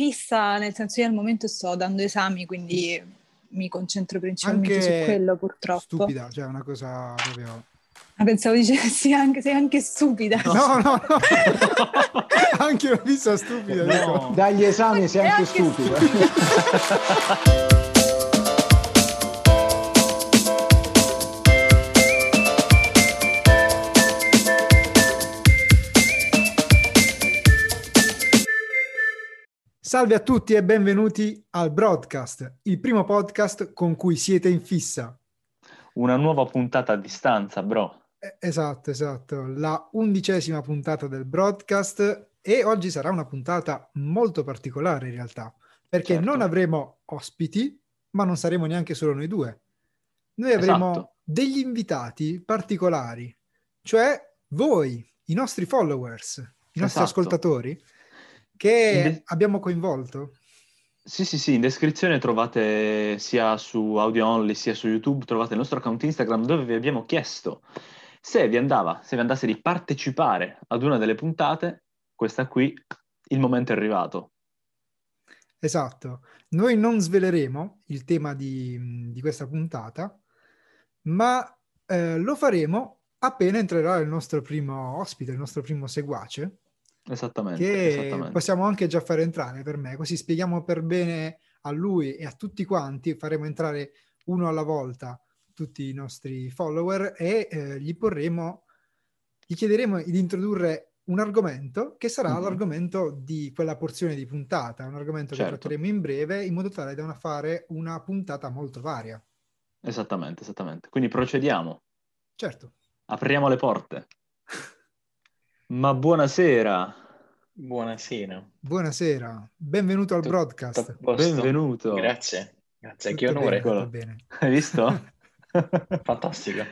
fissa, nel senso io al momento sto dando esami, quindi mi concentro principalmente anche su quello purtroppo. Stupida, cioè una cosa proprio... Ah, pensavo dicessi anche, sei anche stupida. No, no, no. anche una fissa stupida. No. Dagli esami sei anche, anche stupida. stupida. Salve a tutti e benvenuti al Broadcast, il primo podcast con cui siete in fissa. Una nuova puntata a distanza, bro. Eh, esatto, esatto, la undicesima puntata del Broadcast e oggi sarà una puntata molto particolare in realtà, perché certo. non avremo ospiti, ma non saremo neanche solo noi due. Noi avremo esatto. degli invitati particolari, cioè voi, i nostri followers, i nostri esatto. ascoltatori che de- abbiamo coinvolto. Sì, sì, sì, in descrizione trovate sia su Audio Only sia su YouTube, trovate il nostro account Instagram dove vi abbiamo chiesto se vi andava, se vi andasse di partecipare ad una delle puntate, questa qui, il momento è arrivato. Esatto, noi non sveleremo il tema di, di questa puntata, ma eh, lo faremo appena entrerà il nostro primo ospite, il nostro primo seguace, Esattamente, che esattamente. possiamo anche già fare entrare per me, così spieghiamo per bene a lui e a tutti quanti, faremo entrare uno alla volta tutti i nostri follower e eh, gli porremo, gli chiederemo di introdurre un argomento che sarà mm-hmm. l'argomento di quella porzione di puntata, un argomento certo. che tratteremo in breve in modo tale da fare una puntata molto varia. Esattamente, esattamente. Quindi procediamo. Certo. Apriamo le porte. Ma buonasera. Buonasera. Buonasera, benvenuto al broadcast. Benvenuto. Grazie, grazie, che onore. Bene, bene. Hai visto? Fantastico.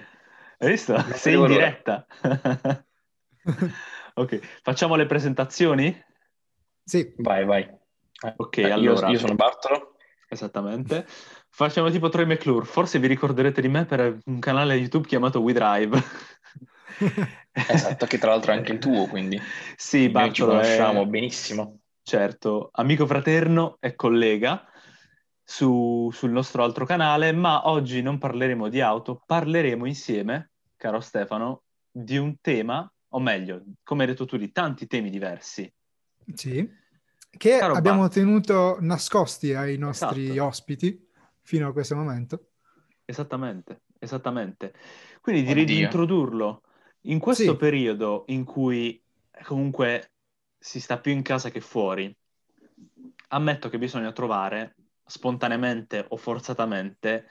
Hai visto? Non Sei in diretta. ok, facciamo le presentazioni? Sì. Vai, vai. Ok, eh, allora... Io, io sono Bartolo. Esattamente. Facciamo tipo Troy McClure. Forse vi ricorderete di me per un canale YouTube chiamato WeDrive. Esatto, che tra l'altro è anche il tuo, quindi sì, Bartolo ci conosciamo è... benissimo. Certo, amico fraterno e collega su, sul nostro altro canale, ma oggi non parleremo di auto, parleremo insieme, caro Stefano, di un tema, o meglio, come hai detto tu, di tanti temi diversi. Sì, che caro abbiamo Bart. tenuto nascosti ai nostri esatto. ospiti fino a questo momento. Esattamente, esattamente. Quindi direi Oddio. di introdurlo in questo sì. periodo in cui comunque si sta più in casa che fuori, ammetto che bisogna trovare spontaneamente o forzatamente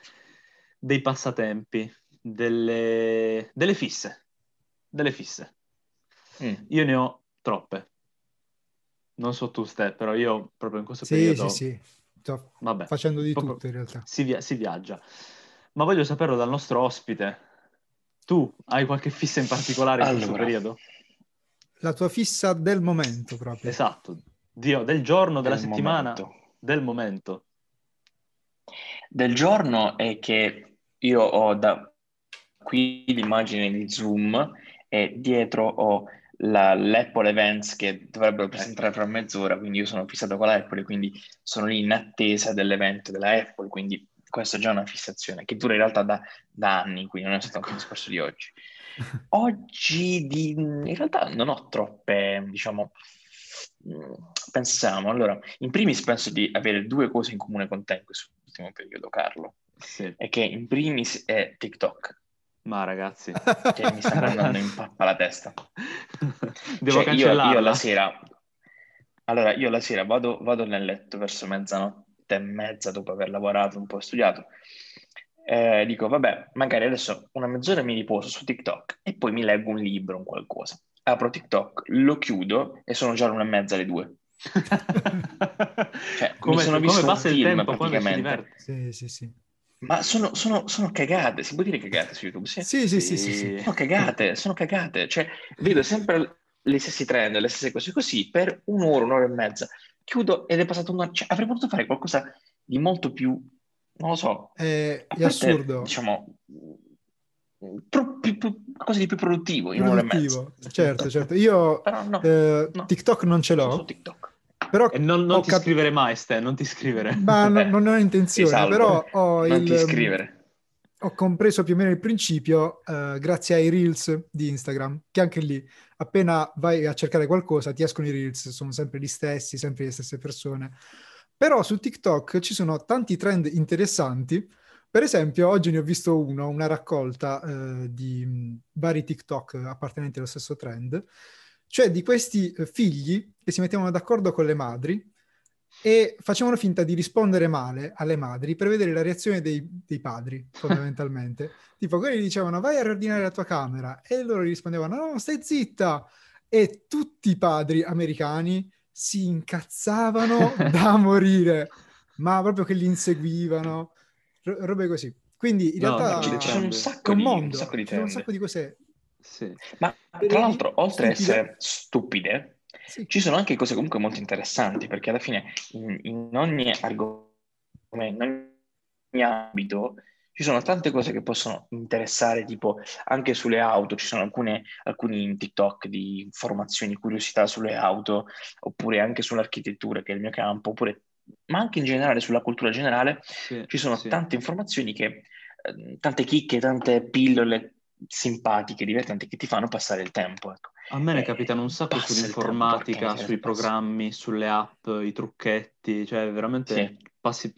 dei passatempi, delle, delle fisse, delle fisse. Mm. Io ne ho troppe. Non so tu, Ste, però io proprio in questo sì, periodo... Sì, sì, sto Vabbè, facendo di tutto in realtà. Si, via- si viaggia. Ma voglio saperlo dal nostro ospite, tu hai qualche fissa in particolare in allora, questo periodo? La tua fissa del momento proprio. Esatto, Dio, del giorno, della del settimana, momento. del momento. Del giorno è che io ho da qui l'immagine di Zoom e dietro ho la, l'Apple Events che dovrebbero presentare fra mezz'ora, quindi io sono fissato con l'Apple, quindi sono lì in attesa dell'evento della Apple, quindi questa è già una fissazione che dura in realtà da, da anni, quindi non è stato ecco. un discorso di oggi. Oggi di, in realtà non ho troppe, diciamo, mm, pensiamo, allora, in primis penso di avere due cose in comune con te in questo ultimo periodo, Carlo. Sì. E che in primis è TikTok. Ma ragazzi, che mi sta andando in pappa la testa. Devo cioè, io, io la sera, allora io la sera vado, vado nel letto verso mezzanotte e mezza dopo aver lavorato, un po' studiato, eh, dico, vabbè, magari adesso una mezz'ora mi riposo su TikTok e poi mi leggo un libro, un qualcosa. Apro TikTok, lo chiudo e sono già l'una e mezza alle due. cioè, come, sono visto come passa un film, il tempo, praticamente. Sì, sì, sì. Ma sono, sono, sono, cagate, si può dire cagate su YouTube? Sì, sì, sì. sì, sì, sì. Sono cagate, sono cagate. Cioè, vedo sempre le stesse trend, le stesse cose così per un'ora, un'ora e mezza chiudo ed è passato un anno. Cioè, avrei potuto fare qualcosa di molto più, non lo so. È, è assurdo. Diciamo, pro, più, più, qualcosa di più produttivo in produttivo. Certo, certo. Io no, eh, no, TikTok non ce l'ho. TikTok. Però e non, non ti cap- scrivere mai, Stan, non ti scrivere. Ma non, non ho intenzione, però ho non il... ti scrivere. Ho compreso più o meno il principio uh, grazie ai Reels di Instagram, che anche lì, appena vai a cercare qualcosa, ti escono i Reels, sono sempre gli stessi, sempre le stesse persone. Però su TikTok ci sono tanti trend interessanti. Per esempio, oggi ne ho visto uno, una raccolta uh, di mh, vari TikTok appartenenti allo stesso trend, cioè di questi uh, figli che si mettevano d'accordo con le madri e facevano finta di rispondere male alle madri per vedere la reazione dei, dei padri, fondamentalmente. tipo, quelli dicevano vai a riordinare la tua camera e loro rispondevano no, stai zitta! E tutti i padri americani si incazzavano da morire, ma proprio che li inseguivano, r- robe così. Quindi in no, realtà c'è un sacco, di, mondo, un sacco di, un sacco di cose. Sì. Ma tra l'altro, oltre ad essere stupide, sì. Ci sono anche cose comunque molto interessanti, perché alla fine in, in ogni argomento, in ogni ambito, ci sono tante cose che possono interessare, tipo anche sulle auto, ci sono alcune, alcuni TikTok di informazioni, curiosità sulle auto, oppure anche sull'architettura, che è il mio campo, oppure, ma anche in generale sulla cultura generale, sì, ci sono sì. tante informazioni che, eh, tante chicche, tante pillole simpatiche, divertenti, che ti fanno passare il tempo. Ecco. A me ne capitano un sacco sull'informatica, sui programmi, sulle app, i trucchetti, cioè veramente sì. passi...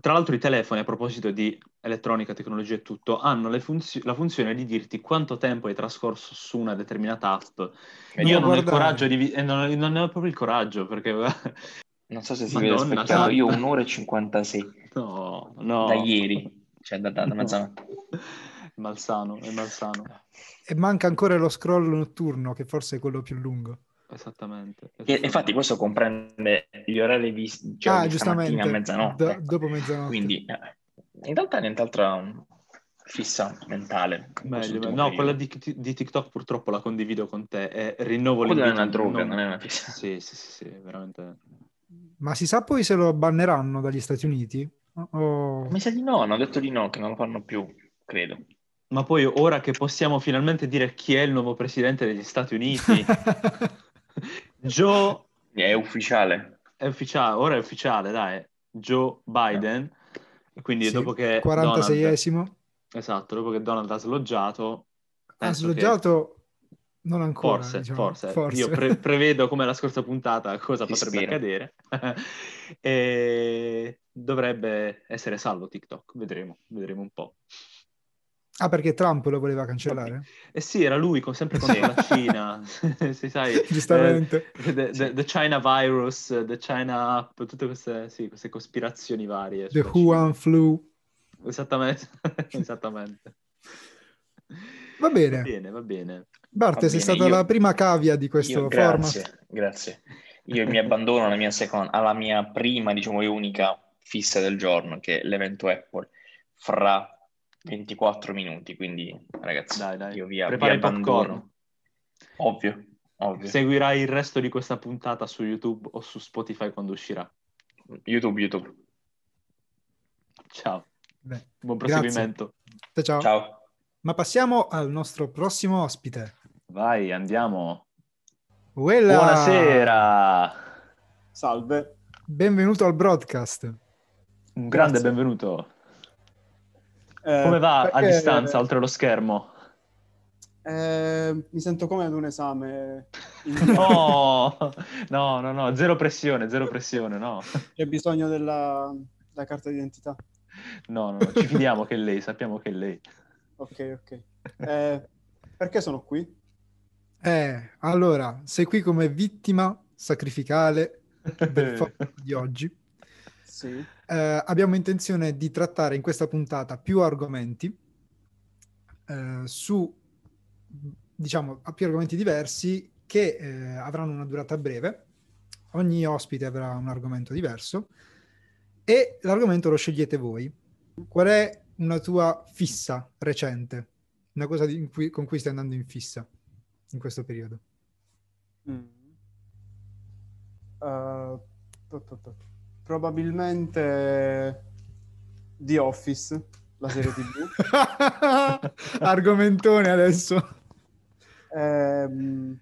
Tra l'altro i telefoni, a proposito di elettronica, tecnologia e tutto, hanno funzio- la funzione di dirti quanto tempo hai trascorso su una determinata app. E io non ho il coraggio di... Vi- non, non, ne ho proprio il coraggio, perché... non so se si Madonna, vede specchiato, io un'ora e 56. No, no. Da ieri, cioè da, da, da mezzanotte. No. Malsano, è malsano. E manca ancora lo scroll notturno, che forse è quello più lungo. Esattamente. esattamente. E, infatti questo comprende gli orari di, cioè, ah, giustamente, a mezzanotte. Do, dopo mezzanotte. Quindi eh, in realtà nient'altra fissa mentale. Meglio, no, quella di, di, TikTok purtroppo la condivido con te, è rinnovo Quella è una droga, non... non è una fissa. Sì, sì, sì, sì, veramente. Ma si sa poi se lo banneranno dagli Stati Uniti? O... Mi sa di no, hanno detto di no, che non lo fanno più, credo. Ma poi ora che possiamo finalmente dire chi è il nuovo presidente degli Stati Uniti, Joe... È ufficiale. È ufficiale, ora è ufficiale, dai. Joe Biden. E quindi sì, dopo che... 46esimo. Donald... Esatto, dopo che Donald ha sloggiato... Ha sloggiato... Che... Non ancora. Forse, diciamo. forse. forse. Io pre- prevedo come la scorsa puntata cosa Ti potrebbe spero. accadere. e dovrebbe essere salvo TikTok, vedremo, vedremo un po'. Ah, perché Trump lo voleva cancellare? Eh sì, era lui, con, sempre contro la Cina. si sai, Giustamente. Eh, the, the, the, China virus, the China App, tutte queste, sì, queste cospirazioni varie. The Wuhan flu. Esattamente. Esattamente. Va bene. Va bene, va bene. Bart, sei stata io, la prima cavia di questo io, grazie, format. Grazie. Io mi abbandono alla mia, seconda, alla mia prima, diciamo, e unica fissa del giorno, che è l'evento Apple, fra 24 minuti, quindi ragazzi, dai, dai. io vi, Prepara vi abbandono. Ovvio, ovvio. Seguirai il resto di questa puntata su YouTube o su Spotify quando uscirà. YouTube, YouTube. Ciao. Beh, Buon proseguimento. Ciao. Ciao. Ma passiamo al nostro prossimo ospite. Vai, andiamo. Uella. Buonasera. Salve. Benvenuto al broadcast. Un grande Grazie. benvenuto. Eh, come va perché... a distanza, oltre lo schermo? Eh, mi sento come ad un esame. no, no, no, no, zero pressione, zero pressione, no. C'è bisogno della, della carta d'identità. No, no, no, ci fidiamo che è lei, sappiamo che è lei. Ok, ok. Eh, perché sono qui? Eh, allora, sei qui come vittima sacrificale del di oggi. Sì. Eh, abbiamo intenzione di trattare in questa puntata più argomenti eh, su, diciamo, più argomenti diversi che eh, avranno una durata breve. Ogni ospite avrà un argomento diverso e l'argomento lo scegliete voi. Qual è una tua fissa recente? Una cosa cui, con cui stai andando in fissa in questo periodo? Mm. Uh, Probabilmente The Office, la serie TV. Argomentone adesso. Ehm,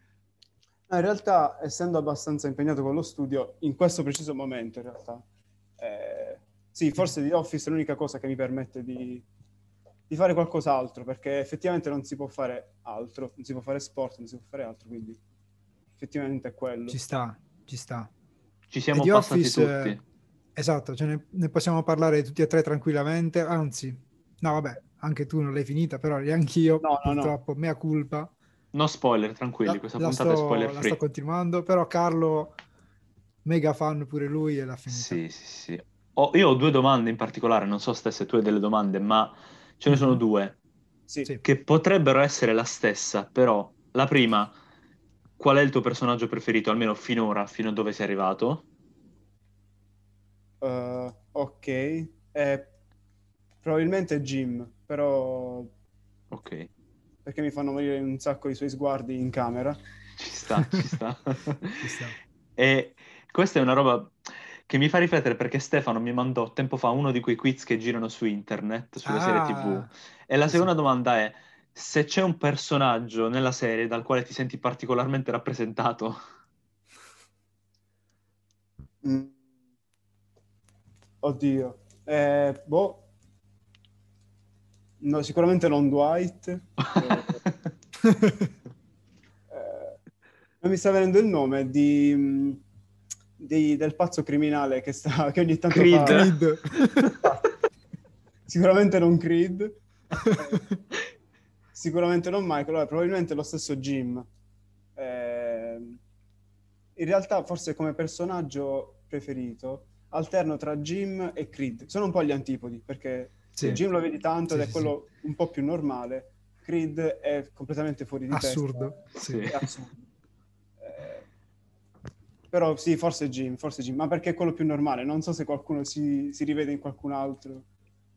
in realtà, essendo abbastanza impegnato con lo studio, in questo preciso momento, in realtà, eh, sì, forse The Office è l'unica cosa che mi permette di, di, fare qualcos'altro, perché effettivamente non si può fare altro, non si può fare sport, non si può fare altro, quindi effettivamente è quello. Ci sta, ci sta. Ci siamo The passati Office, tutti. Esatto, cioè ne, ne, possiamo parlare tutti e tre tranquillamente, anzi, no vabbè, anche tu non l'hai finita, però neanch'io, no, no, purtroppo, no. mea culpa. No spoiler, tranquilli, questa la puntata sto, è spoiler free. La sto continuando, però Carlo, mega fan pure lui e l'ha finita. Sì, sì, sì. Oh, io ho due domande in particolare, non so se tu hai delle domande, ma ce ne sono mhm. due. Sì. Che potrebbero essere la stessa, però la prima, qual è il tuo personaggio preferito, almeno finora, fino a dove sei arrivato? Uh, ok, eh, probabilmente Jim, però... Ok perché mi fanno morire un sacco i suoi sguardi in camera. Ci sta, ci sta. ci sta. E questa è una roba che mi fa riflettere perché Stefano mi mandò tempo fa uno di quei quiz che girano su internet, sulle ah, serie tv. E la seconda sì. domanda è se c'è un personaggio nella serie dal quale ti senti particolarmente rappresentato. Mm. Oddio. Eh, boh, No, sicuramente non Dwight. eh, non mi sta venendo il nome di, di, del pazzo criminale che, sta, che ogni tanto Creed. fa... Creed. sicuramente non Creed. Sicuramente non Michael, probabilmente lo stesso Jim. Eh, in realtà forse come personaggio preferito alterno tra Jim e Creed. Sono un po' gli antipodi perché sì. Jim lo vedi tanto sì, ed è quello sì. un po' più normale. Creed è completamente fuori di assurdo. testa. Sì. È assurdo. Eh, però sì, forse Jim, forse Jim, ma perché è quello più normale. Non so se qualcuno si, si rivede in qualcun altro.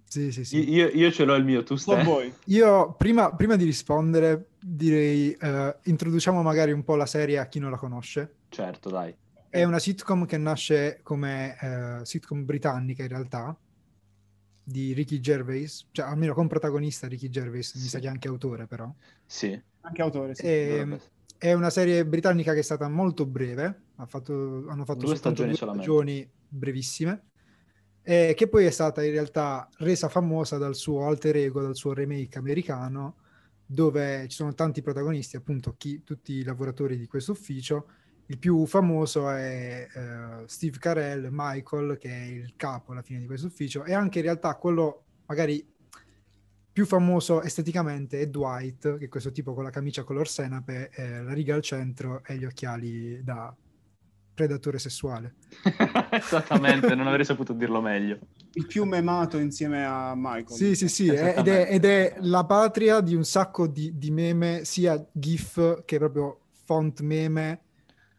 Sì, sì, sì. Io, io ce l'ho il mio, tu stai. Voi. Io, prima, prima, di rispondere, direi uh, introduciamo magari un po' la serie a chi non la conosce. Certo, dai. È una sitcom che nasce come uh, sitcom britannica in realtà, di Ricky Gervais, cioè almeno con protagonista Ricky Gervais, sì. mi sa che è anche autore però. Sì. Anche autore, sì. E, ehm, è una serie britannica che è stata molto breve, ha fatto, hanno fatto due stagioni, due stagioni brevissime, e che poi è stata in realtà resa famosa dal suo alter ego, dal suo remake americano, dove ci sono tanti protagonisti, appunto chi, tutti i lavoratori di questo ufficio, il più famoso è uh, Steve Carell, Michael, che è il capo alla fine di questo ufficio, e anche in realtà quello magari più famoso esteticamente è Dwight, che è questo tipo con la camicia color senape, eh, la riga al centro e gli occhiali da predatore sessuale. Esattamente, non avrei saputo dirlo meglio. Il più memato insieme a Michael. Sì, sì, sì, ed è, ed è, la patria di un sacco di, di meme, sia GIF che proprio font meme,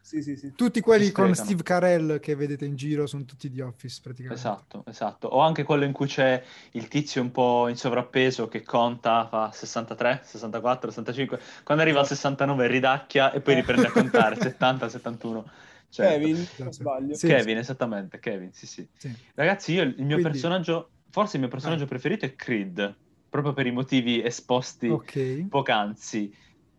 sì, sì, sì. Tutti quelli con Steve Carell che vedete in giro sono tutti di Office praticamente. Esatto, esatto. O anche quello in cui c'è il tizio un po' in sovrappeso che conta, fa 63, 64, 65. Quando arriva al 69 ridacchia e poi riprende a contare 70, 71. Certo. Kevin, non sbaglio. Sì, Kevin, sì. esattamente, Kevin, sì, sì, sì. Ragazzi, io il mio Quindi... personaggio, forse il mio personaggio ah. preferito è Creed, proprio per i motivi esposti okay. poc'anzi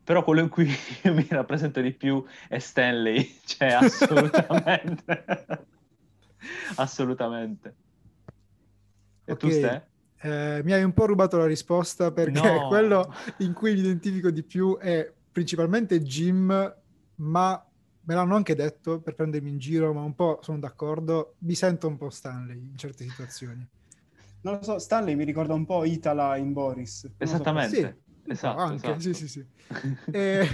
però quello in cui io mi rappresento di più è Stanley, cioè assolutamente. assolutamente. E okay. tu stai? Eh, mi hai un po' rubato la risposta perché no. quello in cui mi identifico di più è principalmente Jim, ma me l'hanno anche detto per prendermi in giro, ma un po' sono d'accordo, mi sento un po' Stanley in certe situazioni. Non lo so, Stanley mi ricorda un po' Itala in Boris. Esattamente. So. Sì, Esatto, anche, esatto. sì, sì, sì. e,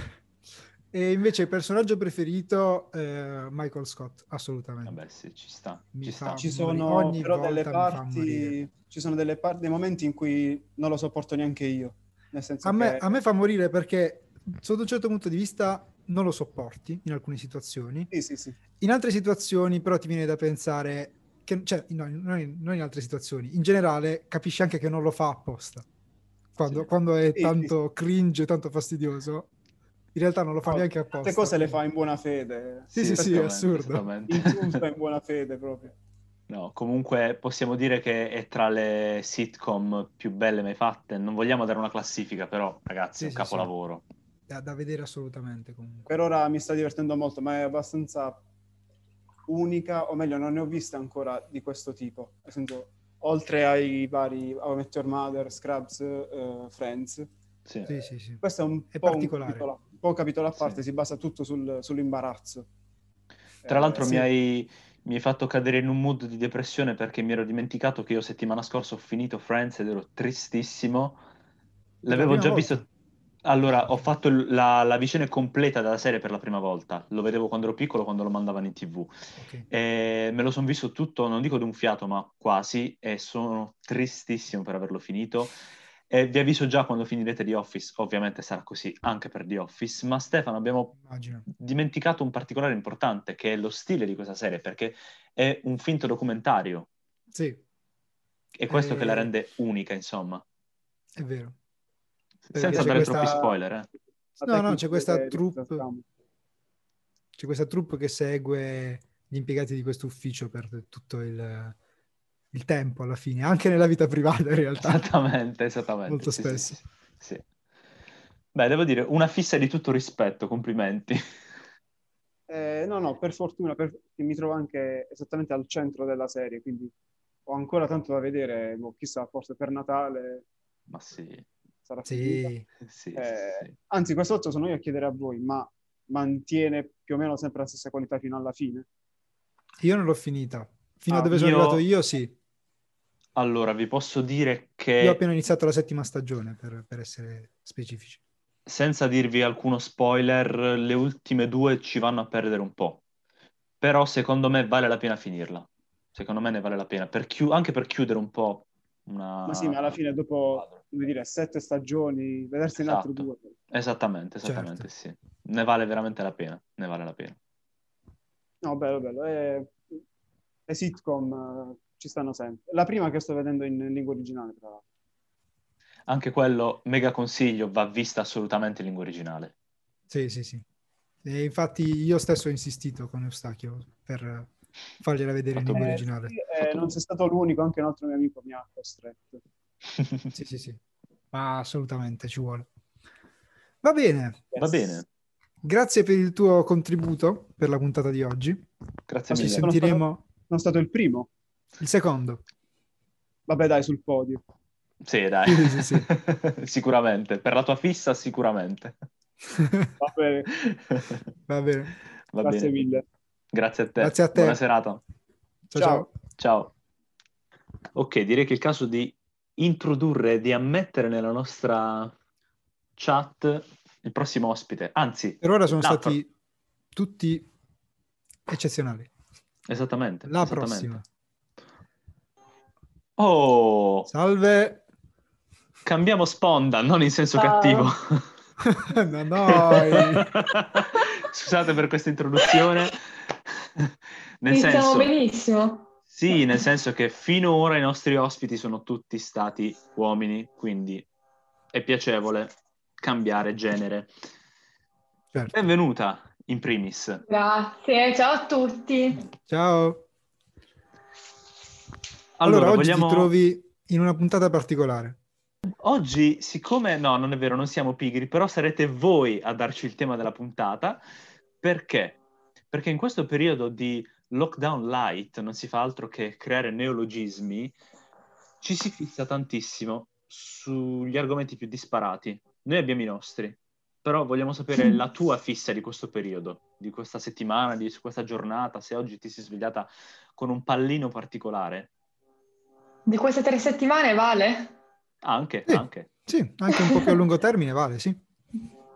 e, invece il personaggio preferito, eh, Michael Scott, assolutamente. Vabbè, sì, ci sta. Ci, sta. ci sono però delle parti, ci sono delle parti, dei momenti in cui non lo sopporto neanche io. Nel senso a, che... me, a me fa morire perché sotto un certo punto di vista non lo sopporti in alcune situazioni. Sì, sì, sì. In altre situazioni però ti viene da pensare che, cioè, no, non in altre situazioni, in generale capisci anche che non lo fa apposta quando, sì. quando è tanto cringe, tanto fastidioso. In realtà non lo fa no, neanche apposta. Queste cose le fa in buona fede. Sì, sì, sì, è assurdo. Insulta in buona fede proprio. No, comunque possiamo dire che è tra le sitcom più belle mai fatte. Non vogliamo dare una classifica, però, ragazzi, sì, è un capolavoro. Sì. da, da vedere assolutamente comunque. Per ora mi sta divertendo molto, ma è abbastanza unica, o meglio, non ne ho viste ancora di questo tipo. Nel senso, oltre ai vari How I Met Your Mother, Scrubs, uh, Friends. Sì. Sì, sì, sì. Questo è un È po' un particolare. capitolo, un po' capitolo a parte, Sì. si basa tutto sul- sull'imbarazzo. Tra Eh, l'altro sì. mi, hai, mi hai fatto cadere in un mood di depressione perché mi ero dimenticato che io settimana scorsa ho finito Friends ed ero tristissimo. L'avevo già volta? visto. Allora, ho fatto la, la visione completa della serie per la prima volta. Lo vedevo quando ero piccolo, quando lo mandavano in TV. Ok. E me lo sono visto tutto, non dico d'un fiato, ma quasi, e sono tristissimo per averlo finito. E vi avviso già quando finirete The Office, ovviamente sarà così anche per The Office, ma Stefano abbiamo Immagino. dimenticato un particolare importante, che è lo stile di questa serie, perché è un finto documentario, Sì, e questo Eh, che la rende unica, insomma. è vero. Senza dare questa- troppi spoiler, eh. No, no, c'è questa troupe-. C'è questa troupe che segue gli impiegati di questo ufficio per tutto il, il tempo alla fine, anche nella vita privata in realtà. Esattamente, esattamente. Molto Sì, spesso. sì, sì. Beh, devo dire, una fissa di tutto rispetto, complimenti. Eh, no, no, per fortuna, per- che mi trovo anche esattamente al centro della serie, quindi ho ancora tanto da vedere, boh, chissà, forse per Natale Ma sì, sarà finita. Sì, sì, Eh, sì. Anzi, questa volta sono io a chiedere a voi, ma mantiene più o meno sempre la stessa qualità fino alla fine? io non l'ho finita. Fino Ah, a dove sono io- arrivato io, sì. Allora, vi posso dire che... Io ho appena iniziato la settima stagione, per, per essere specifici. senza dirvi alcuno spoiler, le ultime due ci vanno a perdere un po'. Però secondo me vale la pena finirla. Secondo me ne vale la pena, per chiu- anche per chiudere un po' una... Ma sì, ma alla fine dopo, come dire, sette stagioni, vedersi in altre Esatto. due. Esattamente, esattamente, Certo. sì. Ne vale veramente la pena, ne vale la pena. No, bello, bello. E, le sitcom eh, ci stanno sempre. La prima che sto vedendo in lingua originale, tra l'altro. Anche quello, mega consiglio, va vista assolutamente in lingua originale. Sì, sì, sì. E infatti io stesso ho insistito con Eustachio per fargliela vedere in lingua bene. originale. sì, eh, non sei stato l'unico, anche un altro mio amico mi ha costretto. Sì, sì, sì. Ma assolutamente ci vuole. Va bene. Va bene, Grazie per il tuo contributo per la puntata di oggi. grazie sì, Ci sì. mille. Sono sentiremo Sono stato il primo. il secondo. Vabbè, dai, sul podio. Sì, dai. Sì, sì, sicuramente. Per la tua fissa, sicuramente. Va bene, Va bene. Va grazie bene. mille. Grazie a te. Grazie a te. Buona serata. Ciao, Ciao. ciao. Ok, direi che è il caso di introdurre e di ammettere nella nostra chat il prossimo ospite. Anzi, Per ora sono la stati tutti eccezionali. Esattamente. La esattamente. prossima. Oh, Salve. cambiamo sponda, non in senso Ciao. cattivo. no, no. Scusate per questa introduzione. Nel Iniziamo senso, benissimo. sì, nel senso che finora i nostri ospiti sono tutti stati uomini, quindi è piacevole cambiare genere. Certo. Benvenuta in primis. Grazie, ciao a tutti. Ciao. Allora, Allora, oggi vogliamo... ti trovi in una puntata particolare. Oggi, siccome no, non è vero, non siamo pigri, però sarete voi a darci il tema della puntata. Perché? Perché in questo periodo di lockdown light non si fa altro che creare neologismi, ci si fissa tantissimo sugli argomenti più disparati. Noi abbiamo i nostri, però vogliamo sapere la tua fissa di questo periodo, di questa settimana, di questa giornata, se oggi ti sei svegliata con un pallino particolare. Di queste tre settimane vale? Anche, Sì. anche. Sì, anche un po' più a lungo termine, vale, sì.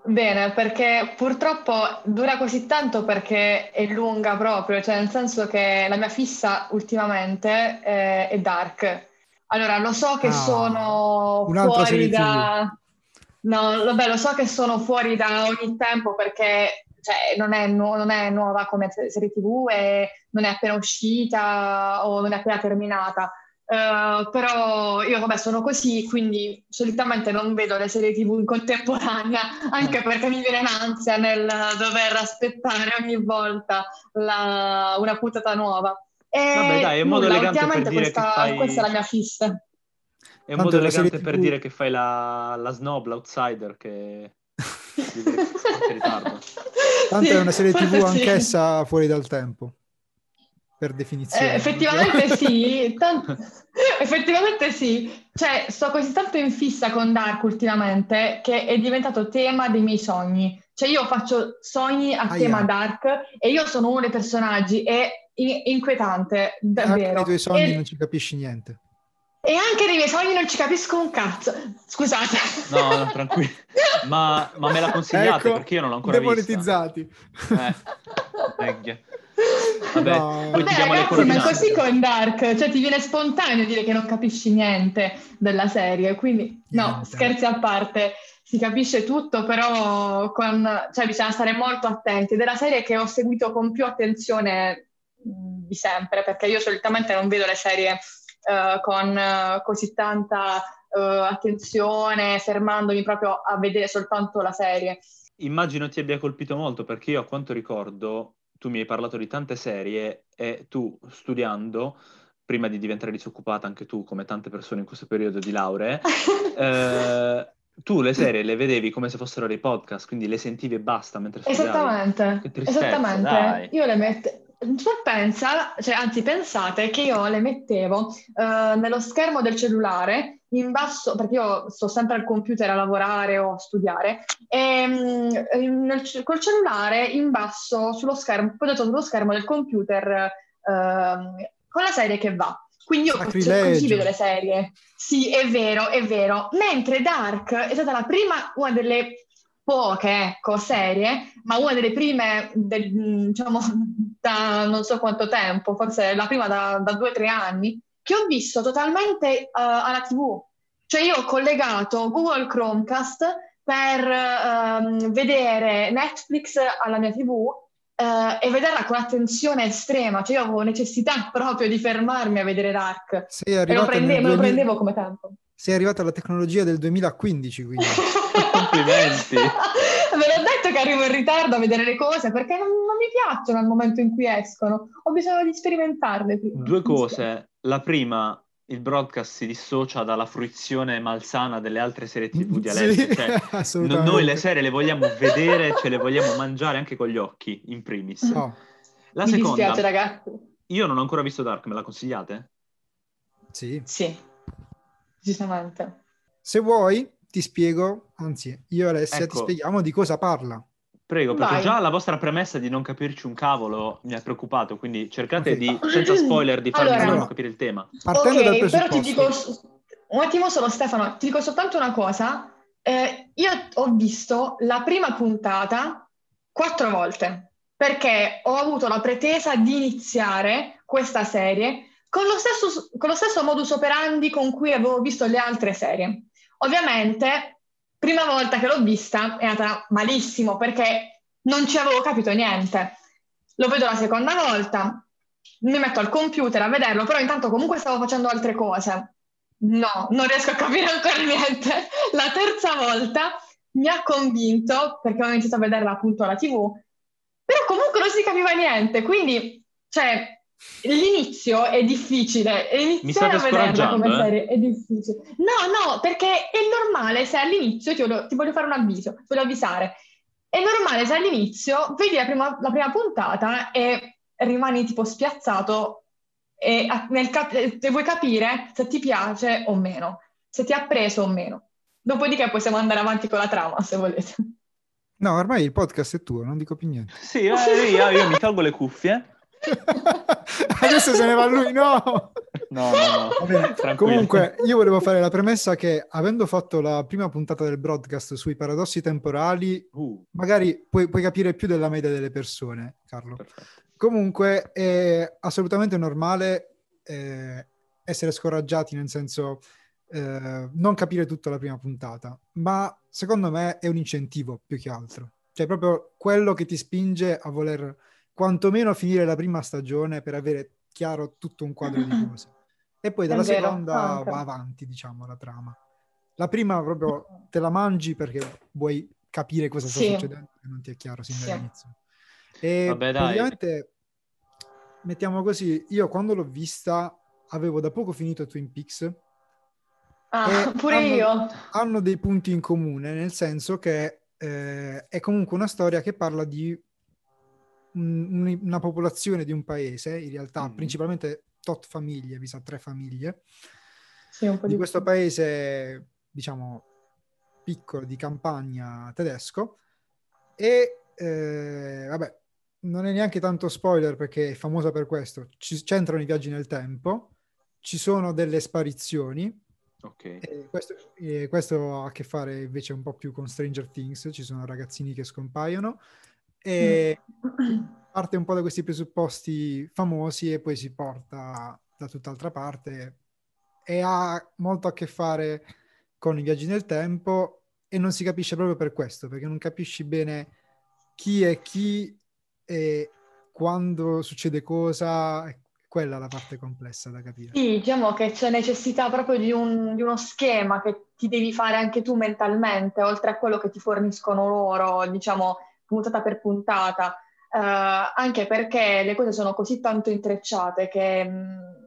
Bene, perché purtroppo dura così tanto perché è lunga proprio, cioè nel senso che la mia fissa ultimamente è, è Dark. Allora, lo so che Ah, sono fuori da... No, vabbè, lo so che sono fuori da ogni tempo perché cioè, non, è nu- non è nuova come se- serie TV e non è appena uscita o non è appena terminata. Eh, però io vabbè sono così, quindi solitamente non vedo le serie TV in contemporanea, anche perché mi viene un'ansia nel dover aspettare ogni volta la- una puntata nuova. E Vabbè, dai, è un modo nulla, elegante per dire che questa, fai- questa è la mia fissa. È un Tanto modo elegante per TV dire che fai la, la snob, l'outsider, che Tanto sì, è una serie tv anch'essa sì. fuori dal tempo, per definizione. Eh, effettivamente sì, tanto... effettivamente sì. Cioè, sto così tanto in fissa con Dark ultimamente che è diventato tema dei miei sogni. Cioè, io faccio sogni a ah, tema yeah. Dark e io sono uno dei personaggi, è inquietante, davvero. Anche nei tuoi sogni e... non ci capisci niente. E anche nei miei sogni non ci capisco un cazzo. Scusate. No, no tranquillo. Ma, ma, me la consigliate ecco, perché io non l'ho ancora demonetizzati. vista. Eh, Vabbè, no. poi Vabbè, ragazzi, ma così con Dark, cioè ti viene spontaneo dire che non capisci niente della serie, quindi no, niente. scherzi a parte, si capisce tutto, però con, cioè, bisogna stare molto attenti. Ed è la serie che ho seguito con più attenzione di sempre, perché io solitamente non vedo le serie uh, con uh, così tanta uh, attenzione, fermandomi proprio a vedere soltanto la serie. Immagino ti abbia colpito molto perché io a quanto ricordo tu mi hai parlato di tante serie e tu studiando, prima di diventare disoccupata anche tu come tante persone in questo periodo di lauree, eh, tu le serie le vedevi come se fossero dei podcast, quindi le sentivi e basta mentre studiavi. Esattamente, esattamente. Dai. Io le metto tu pensa, cioè, anzi pensate che io le mettevo uh, nello schermo del cellulare in basso, perché io sto sempre al computer a lavorare o a studiare, e um, nel, col cellulare in basso sullo schermo, protetto sullo schermo del computer uh, con la serie che va. Quindi io così vedo le serie. Sì, è vero, è vero. Mentre Dark è stata la prima, una delle poche, ecco, serie, ma una delle prime, del, diciamo, da non so quanto tempo, forse la prima da, da due o tre anni, che ho visto totalmente uh, alla TV. Cioè io ho collegato Google Chromecast per uh, vedere Netflix alla mia TV uh, e vederla con attenzione estrema, cioè io avevo necessità proprio di fermarmi a vedere Dark. Sei e lo prende- me lo prendevo come tempo. Sei arrivata alla tecnologia del 2015, quindi. Complimenti. Ve l'ho detto che arrivo in ritardo a vedere le cose perché non, non mi piacciono al momento in cui escono. Ho bisogno di sperimentarle prima. Due cose. La prima, il broadcast si dissocia dalla fruizione malsana delle altre serie TV di Alessio. Sì, cioè, noi le serie le vogliamo vedere, ce le vogliamo mangiare anche con gli occhi, in primis. No. La Mi seconda, dispiace, ragazzi. Io non ho ancora visto Dark, me la consigliate? Sì. Sì, giustamente. Se vuoi, ti spiego, anzi, io e Alessia ecco. ti spieghiamo di cosa parla. Prego, perché Vai. già la vostra premessa di non capirci un cavolo mi ha preoccupato, quindi cercate okay. di, senza spoiler, di farmi allora, capire il tema. Partendo dal però ti dico un attimo solo Stefano, ti dico soltanto una cosa. Eh, io ho visto la prima puntata quattro volte perché ho avuto la pretesa di iniziare questa serie con lo stesso, con lo stesso modus operandi con cui avevo visto le altre serie. Ovviamente, prima volta che l'ho vista è andata malissimo perché non ci avevo capito niente. Lo vedo la seconda volta, mi metto al computer a vederlo, però intanto comunque stavo facendo altre cose. No, non riesco a capire ancora niente. La terza volta mi ha convinto, perché ho iniziato a vederla appunto alla TV, però comunque non si capiva niente, quindi, cioè, L'inizio è difficile, iniziare a vederla come eh? serie è difficile. No, no, perché è normale se all'inizio, ti voglio, ti voglio fare un avviso, ti voglio avvisare, è normale se all'inizio vedi la prima, la prima puntata e rimani tipo spiazzato e, nel cap- e vuoi capire se ti piace o meno, se ti ha preso o meno. Dopodiché possiamo andare avanti con la trama se volete. No, ormai il podcast è tuo, non dico più niente. Sì, eh, io, io mi tolgo le cuffie Adesso se ne va lui, no! No, no, no. Comunque, io volevo fare la premessa che, avendo fatto la prima puntata del broadcast sui paradossi temporali, uh. magari puoi, puoi, capire più della media delle persone, Carlo. Perfetto. Comunque, è assolutamente normale eh, essere scoraggiati, nel senso eh, non capire tutta la prima puntata, ma secondo me è un incentivo più che altro. Cioè, proprio quello che ti spinge a voler quantomeno finire la prima stagione per avere chiaro tutto un quadro di cose. E poi dalla seconda va avanti, diciamo, la trama. La prima proprio te la mangi perché vuoi capire cosa sta sì. succedendo che non ti è chiaro sin sì. dall'inizio. E Vabbè, praticamente, mettiamo così, io quando l'ho vista avevo da poco finito Twin Peaks. Ah, pure hanno, io. Hanno dei punti in comune, nel senso che eh, è comunque una storia che parla di un, una popolazione di un paese, in realtà mm. principalmente tot famiglie, vi sa, tre famiglie, sì, di, di questo paese, diciamo, piccolo, di campagna tedesco, e eh, vabbè, non è neanche tanto spoiler perché è famosa per questo, ci, c'entrano i viaggi nel tempo, ci sono delle sparizioni, Okay. E questo, e questo, ha a che fare invece un po' più con Stranger Things, ci sono ragazzini che scompaiono e mm. parte un po' da questi presupposti famosi e poi si porta da tutt'altra parte e ha molto a che fare con i viaggi nel tempo e non si capisce proprio per questo, perché non capisci bene chi è chi e quando succede cosa quella la parte complessa da capire. Sì, diciamo che c'è necessità proprio di, un, di, uno schema che ti devi fare anche tu mentalmente, oltre a quello che ti forniscono loro, diciamo, puntata per puntata, uh, anche perché le cose sono così tanto intrecciate che... Mh, mm,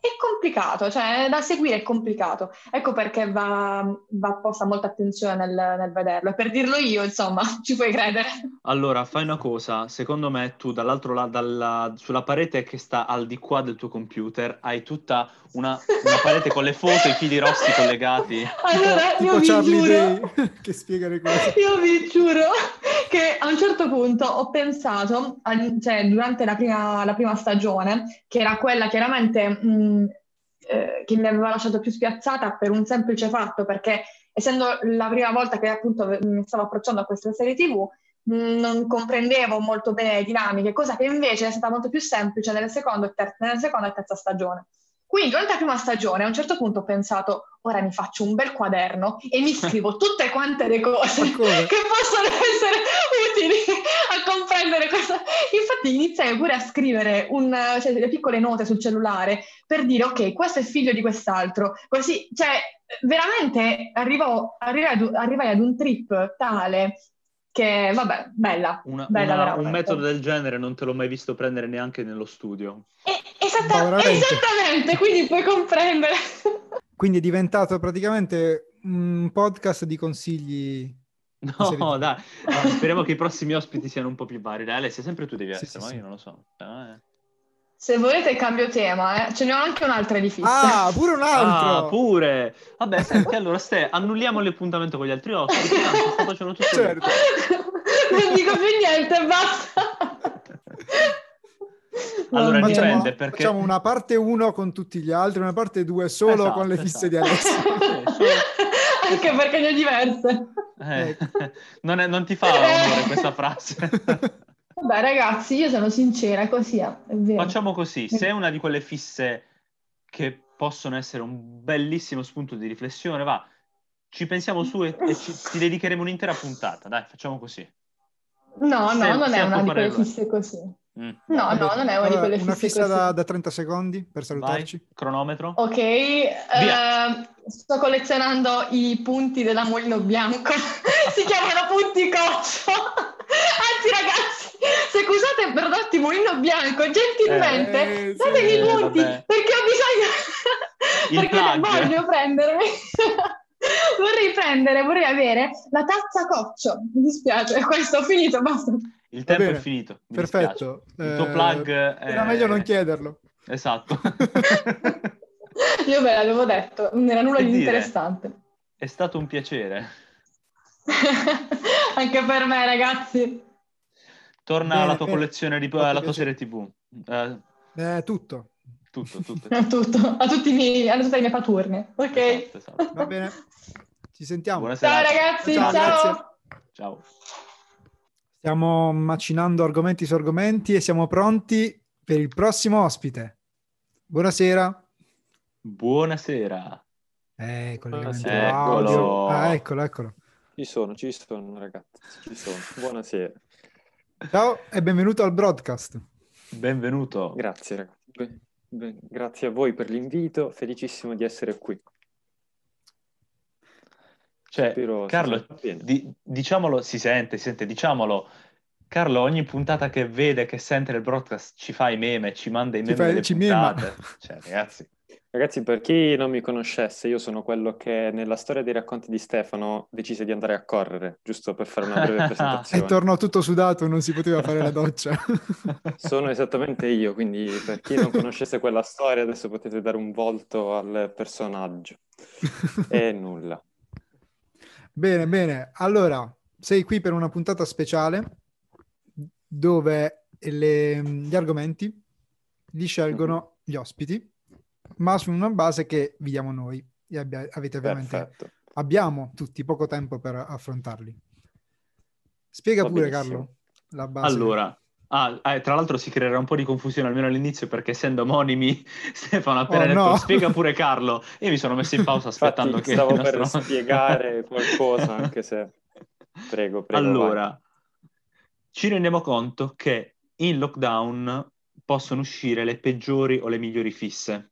è complicato, cioè da seguire è complicato. Ecco perché va, va posta molta attenzione nel, nel, vederlo. E per dirlo io, insomma, ci puoi credere. Allora, fai una cosa. Secondo me tu dall'altro lato, dalla, sulla parete che sta al di qua del tuo computer, hai tutta una, una parete con le foto e i fili rossi collegati. Allora, tipo, io tipo vi giuro... che spiega le cose. Io vi giuro che a un certo punto ho pensato, cioè durante la prima, la prima stagione, che era quella chiaramente mh, eh, che mi aveva lasciato più spiazzata per un semplice fatto, perché essendo la prima volta che appunto mi stavo approcciando a questa serie tv, non comprendevo molto bene le dinamiche, cosa che invece è stata molto più semplice nella seconda terza, nella seconda e terza stagione. Quindi durante la prima stagione a un certo punto ho pensato, ora mi faccio un bel quaderno e mi scrivo tutte quante le cose che possono essere utili a comprendere cosa. Infatti iniziai pure a scrivere un, cioè, delle piccole note sul cellulare per dire, ok, questo è figlio di quest'altro. Così, cioè, veramente arrivo, arrivai, ad, arrivai ad un trip tale che vabbè, bella. Una, bella una, un metodo del genere non te l'ho mai visto prendere neanche nello studio. E, esatta, esattamente, quindi puoi comprendere. Quindi è diventato praticamente un podcast di consigli. No, dai, speriamo che i prossimi ospiti siano un po' più vari. Dai, Alessia, sempre tu devi essere, sì, ma sì, io non lo so. Eh. Se volete cambio tema, eh. ce ne ho anche un'altra di fissa. Ah, pure un altro! Ah, pure! Vabbè, senti, allora, Ste, annulliamo l'appuntamento con gli altri ospiti, sto facendo tutto certo. Non dico più niente, basta! Allora, facciamo, dipende perché... Facciamo una parte 1 con tutti gli altri, una parte 2 solo esatto, con le fisse esatto. di Alessio. Anche perché ne ho diverse. Eh, non, è, non ti fa onore questa frase. Vabbè, ragazzi, io sono sincera, così è, è vero. Facciamo così: se è una di quelle fisse che possono essere un bellissimo spunto di riflessione, va, ci pensiamo su e, e ci, ti dedicheremo un'intera puntata. Dai, facciamo così. No, se, no, non è una di quelle fisse così. Mm. No, no, non è una di quelle fisse Una fissa da, da, 30 secondi per salutarci. Vai, cronometro. Ok, eh, sto collezionando i punti della Molino Bianco. si chiamano punti coccio. Anzi, ragazzi, se usate prodotti Mulino Bianco, gentilmente eh, datemi i punti vabbè. perché ho bisogno. perché voglio prendermi. vorrei prendere, vorrei avere la tazza coccio. Mi dispiace, questo ho finito, basta. Il tempo è finito. Perfetto. Il tuo plug eh, è... Era meglio non chiederlo. Esatto. Io ve l'avevo detto, non era nulla che di dire, interessante. È stato un piacere. Anche per me, ragazzi. Torna bene, alla tua bene. collezione, di, alla tua serie TV. Eh, eh, tutto. Tutto, tutto. tutto. A, tutti i miei, a tutte le mie paturne. Ok. Esatto, esatto. Va bene. Ci sentiamo. Buonasera. Ciao ragazzi, ciao. Ciao. ciao. Stiamo macinando argomenti su argomenti e siamo pronti per il prossimo ospite. Buonasera. Buonasera. Eh, audio. Ah, eccolo, eccolo. Ci sono, ci sono ragazzi, ci sono. Buonasera. Ciao e benvenuto al broadcast. Benvenuto. Grazie ragazzi. Beh, beh, grazie a voi per l'invito, felicissimo di essere qui. Cioè, Spero Carlo, di, diciamolo, si sente, si sente, diciamolo. Carlo, ogni puntata che vede, che sente nel broadcast, ci fa i meme, ci manda i meme ci delle puntate. Cioè, ragazzi, Ragazzi, per chi non mi conoscesse, io sono quello che nella storia dei racconti di Stefano decise di andare a correre, giusto per fare una breve presentazione. e tornò tutto sudato, non si poteva fare la doccia. sono esattamente io, quindi per chi non conoscesse quella storia, adesso potete dare un volto al personaggio. E nulla. Bene, bene. Allora, sei qui per una puntata speciale dove le, gli argomenti li scelgono gli ospiti ma su una base che vi diamo noi e abbia, avete ovviamente Perfetto. abbiamo tutti poco tempo per affrontarli. Spiega Va pure benissimo. Carlo la base. Allora, ah, eh, tra l'altro si creerà un po' di confusione almeno all'inizio perché essendo omonimi Stefano ha appena oh, detto no. spiega pure Carlo. Io mi sono messo in pausa aspettando Infatti, che stavo per spiegare qualcosa anche se prego, prego. Allora, vai. ci rendiamo conto che in lockdown possono uscire le peggiori o le migliori fisse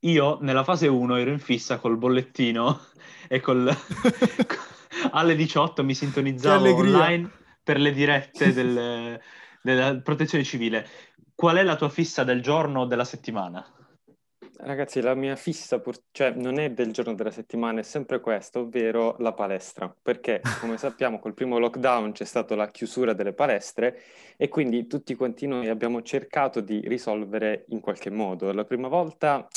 io nella fase 1 ero in fissa col bollettino e col... alle 18 mi sintonizzavo online per le dirette del, della protezione civile. Qual è la tua fissa del giorno o della settimana? Ragazzi, la mia fissa, pur... cioè non è del giorno della settimana, è sempre questa, ovvero la palestra, perché come sappiamo col primo lockdown c'è stata la chiusura delle palestre e quindi tutti quanti noi abbiamo cercato di risolvere in qualche modo. La prima volta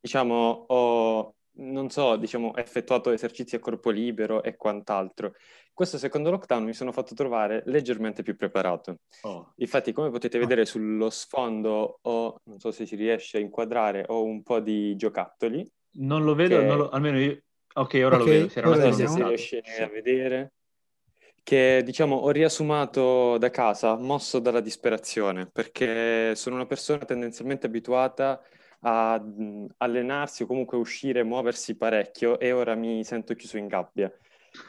diciamo, ho, non so, diciamo, effettuato esercizi a corpo libero e quant'altro. Questo secondo lockdown mi sono fatto trovare leggermente più preparato. Oh. Infatti, come potete vedere sullo sfondo, ho, non so se si riesce a inquadrare, ho un po' di giocattoli. Non lo vedo, che... non lo, almeno io... Ok, ora okay, lo vedo. Era non so se si riesce a vedere. Che, diciamo, ho riassumato da casa, mosso dalla disperazione, perché sono una persona tendenzialmente abituata a mh, allenarsi o comunque uscire, muoversi parecchio e ora mi sento chiuso in gabbia.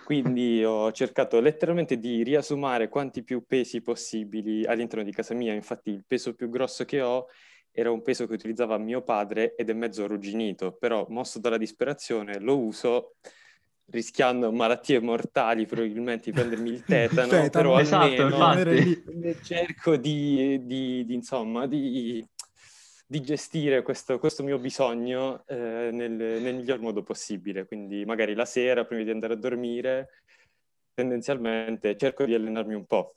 Quindi ho cercato letteralmente di riassumare quanti più pesi possibili all'interno di casa mia. Infatti il peso più grosso che ho era un peso che utilizzava mio padre ed è mezzo arrugginito, però mosso dalla disperazione lo uso rischiando malattie mortali, probabilmente di prendermi il tetano, tetano però esatto, almeno cerco di, di, di, insomma, di di gestire questo, questo mio bisogno eh, nel, nel, miglior modo possibile. Quindi magari la sera, prima di andare a dormire, tendenzialmente cerco di allenarmi un po'.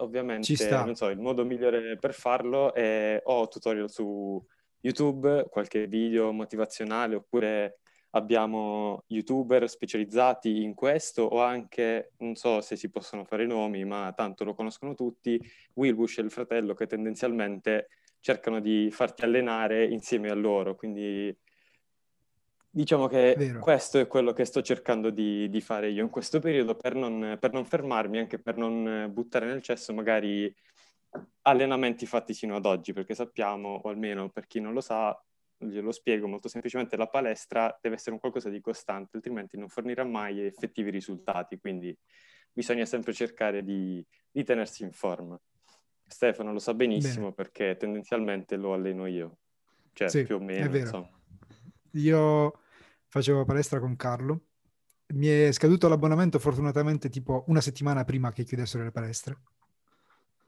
Ovviamente, non so, il modo migliore per farlo è o tutorial su YouTube, qualche video motivazionale, oppure abbiamo youtuber specializzati in questo o anche, non so se si possono fare nomi, ma tanto lo conoscono tutti, Wilbush e il fratello che tendenzialmente cercano di farti allenare insieme a loro. Quindi diciamo che Vero. questo è quello che sto cercando di, di fare io in questo periodo per non, per non, fermarmi, anche per non buttare nel cesso magari allenamenti fatti sino ad oggi, perché sappiamo, o almeno per chi non lo sa, glielo spiego molto semplicemente, la palestra deve essere un qualcosa di costante, altrimenti non fornirà mai effettivi risultati, quindi bisogna sempre cercare di, di tenersi in forma. Stefano lo sa benissimo Bene. perché tendenzialmente lo alleno io, cioè sì, più o meno. È vero. Insomma. Io facevo palestra con Carlo, mi è scaduto l'abbonamento fortunatamente tipo una settimana prima che chiudessero le palestre.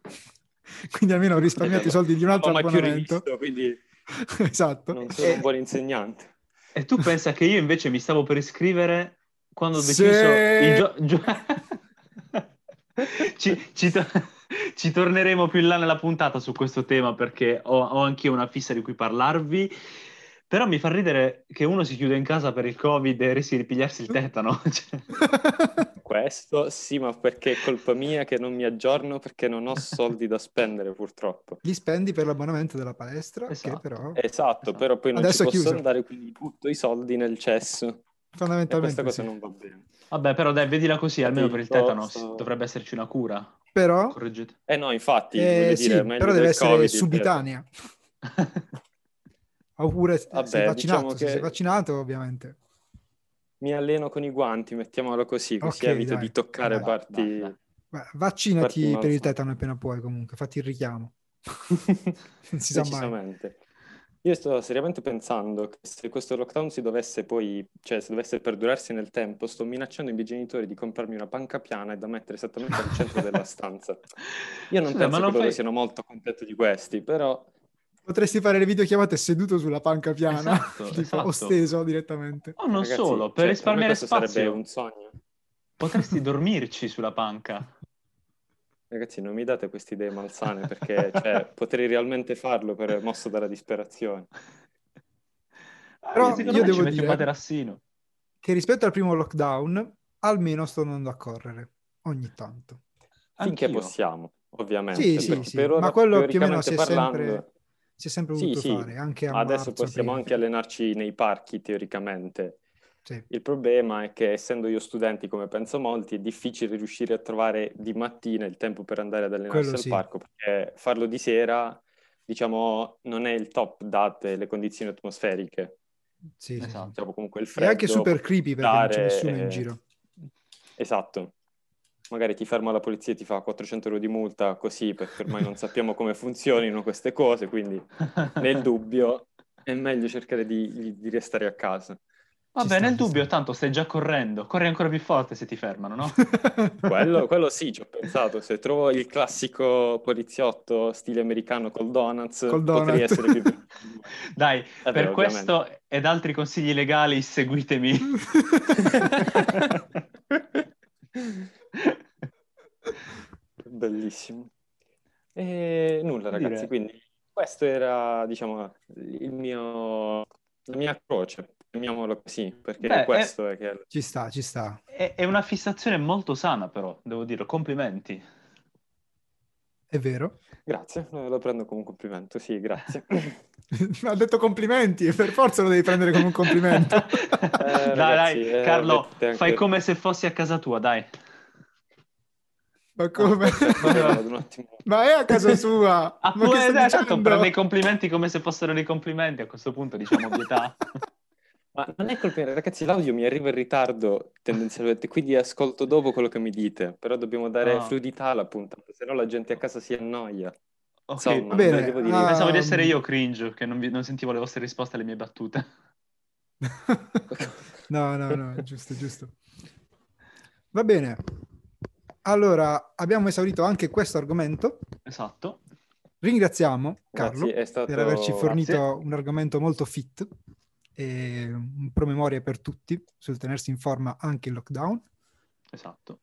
quindi almeno ho risparmiato i soldi di un altro no, abbonamento. Rivisto, quindi esatto. Non sono un buon insegnante. E tu pensa che io invece mi stavo per iscrivere quando ho deciso sì. il gio- gio- ci, ci, to- ci, torneremo più in là nella puntata su questo tema perché ho, ho anche una fissa di cui parlarvi. Però mi fa ridere che uno si chiude in casa per il Covid e rischia di pigliarsi il tetano. Cioè. Questo sì, ma perché è colpa mia che non mi aggiorno perché non ho soldi da spendere purtroppo. Li spendi per l'abbonamento della palestra, esatto. Però... Esatto, esatto, però poi non Adesso ci posso andare, quindi butto i soldi nel cesso. Fondamentalmente e questa sì. cosa non va bene. Vabbè, però dai, vedila così, almeno per il tetano sto... dovrebbe esserci una cura. Però... Correggete. Eh no, infatti, eh, sì, dire, però deve essere COVID, subitanea. Oppure Vabbè, sei vaccinato, diciamo se sei vaccinato ovviamente. Mi alleno con i guanti, mettiamolo così, così okay, evito dai. di toccare dai, parti... Dai, Beh, vaccinati parti per il tetano appena puoi comunque, fatti il richiamo. non si sa mai. Io sto seriamente pensando che se questo lockdown si dovesse poi, cioè se dovesse perdurarsi nel tempo, sto minacciando i miei genitori di comprarmi una panca piana e da mettere esattamente al centro della stanza. Io non sì, penso che fai... loro siano molto contenti di questi, però Potresti fare le videochiamate seduto sulla panca piana, Esatto, tipo, esatto. o steso direttamente. Oh, non Ragazzi, solo, per cioè, risparmiare me questo sarebbe spazio un sogno. potresti dormirci sulla panca. Ragazzi, non mi date queste idee malsane perché cioè, potrei realmente farlo per mosso dalla disperazione. Però io devo dire- un materassino. Che rispetto al primo lockdown, almeno sto andando a correre ogni tanto. Finché Anch'io. possiamo, ovviamente. Sì, sì, sì, per ora, ma quello più o meno si è teoricamente sempre, si è sempre voluto sì, fare, anche a adesso marzo, possiamo aprile. anche allenarci nei parchi, teoricamente. Sì. Il problema è che essendo io studenti, come penso molti, è difficile riuscire a trovare di mattina il tempo per andare ad allenarsi Quello al sì. parco, perché farlo di sera, diciamo, non è il top date le condizioni atmosferiche. Sì. Esatto. Diciamo comunque il È freddo. anche super creepy perché non c'è dare- nessuno in giro. Esatto. Magari ti ferma la polizia e ti fa 400 euro di multa così, perché ormai non sappiamo come funzionino queste cose, quindi nel dubbio è meglio cercare di, di restare a casa. Vabbè, sta, nel dubbio, sta. tanto stai già correndo. Corri ancora più forte se ti fermano, no? Quello, quello sì, ci ho pensato. Se trovo il classico poliziotto stile americano col donuts, Col potrei donut. essere più... Dai, Vabbè, per ovviamente. questo ed altri consigli legali seguitemi. Bellissimo. E nulla, ragazzi, dire? quindi questo era, diciamo, il mio... la mia croce, chiamiamolo così, perché Beh, questo è che... Ci sta, ci sta. È, è una fissazione molto sana, però, devo dire. Complimenti. È vero. Grazie, eh, lo prendo come un complimento, sì, grazie. ha detto complimenti e per forza lo devi prendere come un complimento. dai, ragazzi, dai, eh, Carlo, anche- fai come se fossi a casa tua, dai. Ma come? Attimo. Ma è a casa sua! Ah, Ma che pure, stai dai, tanto dicendo? prende i complimenti come se fossero dei complimenti. A questo punto diciamo pietà. Ma non è colpa mia, ragazzi, l'audio mi arriva in ritardo tendenzialmente, quindi ascolto dopo quello che mi dite, però dobbiamo dare Ah. fluidità alla puntata, se no la gente a casa si annoia. Ok, Insomma, Va bene, devo dire- ah, Pensavo di essere io cringe, che non, vi- non sentivo le vostre risposte alle mie battute. no, no, no, giusto, giusto. Va bene. Allora, abbiamo esaurito anche questo argomento. Esatto. Ringraziamo Carlo Grazie, stato... per averci fornito grazie. un argomento molto fit e un promemoria per tutti sul tenersi in forma anche in lockdown. Esatto.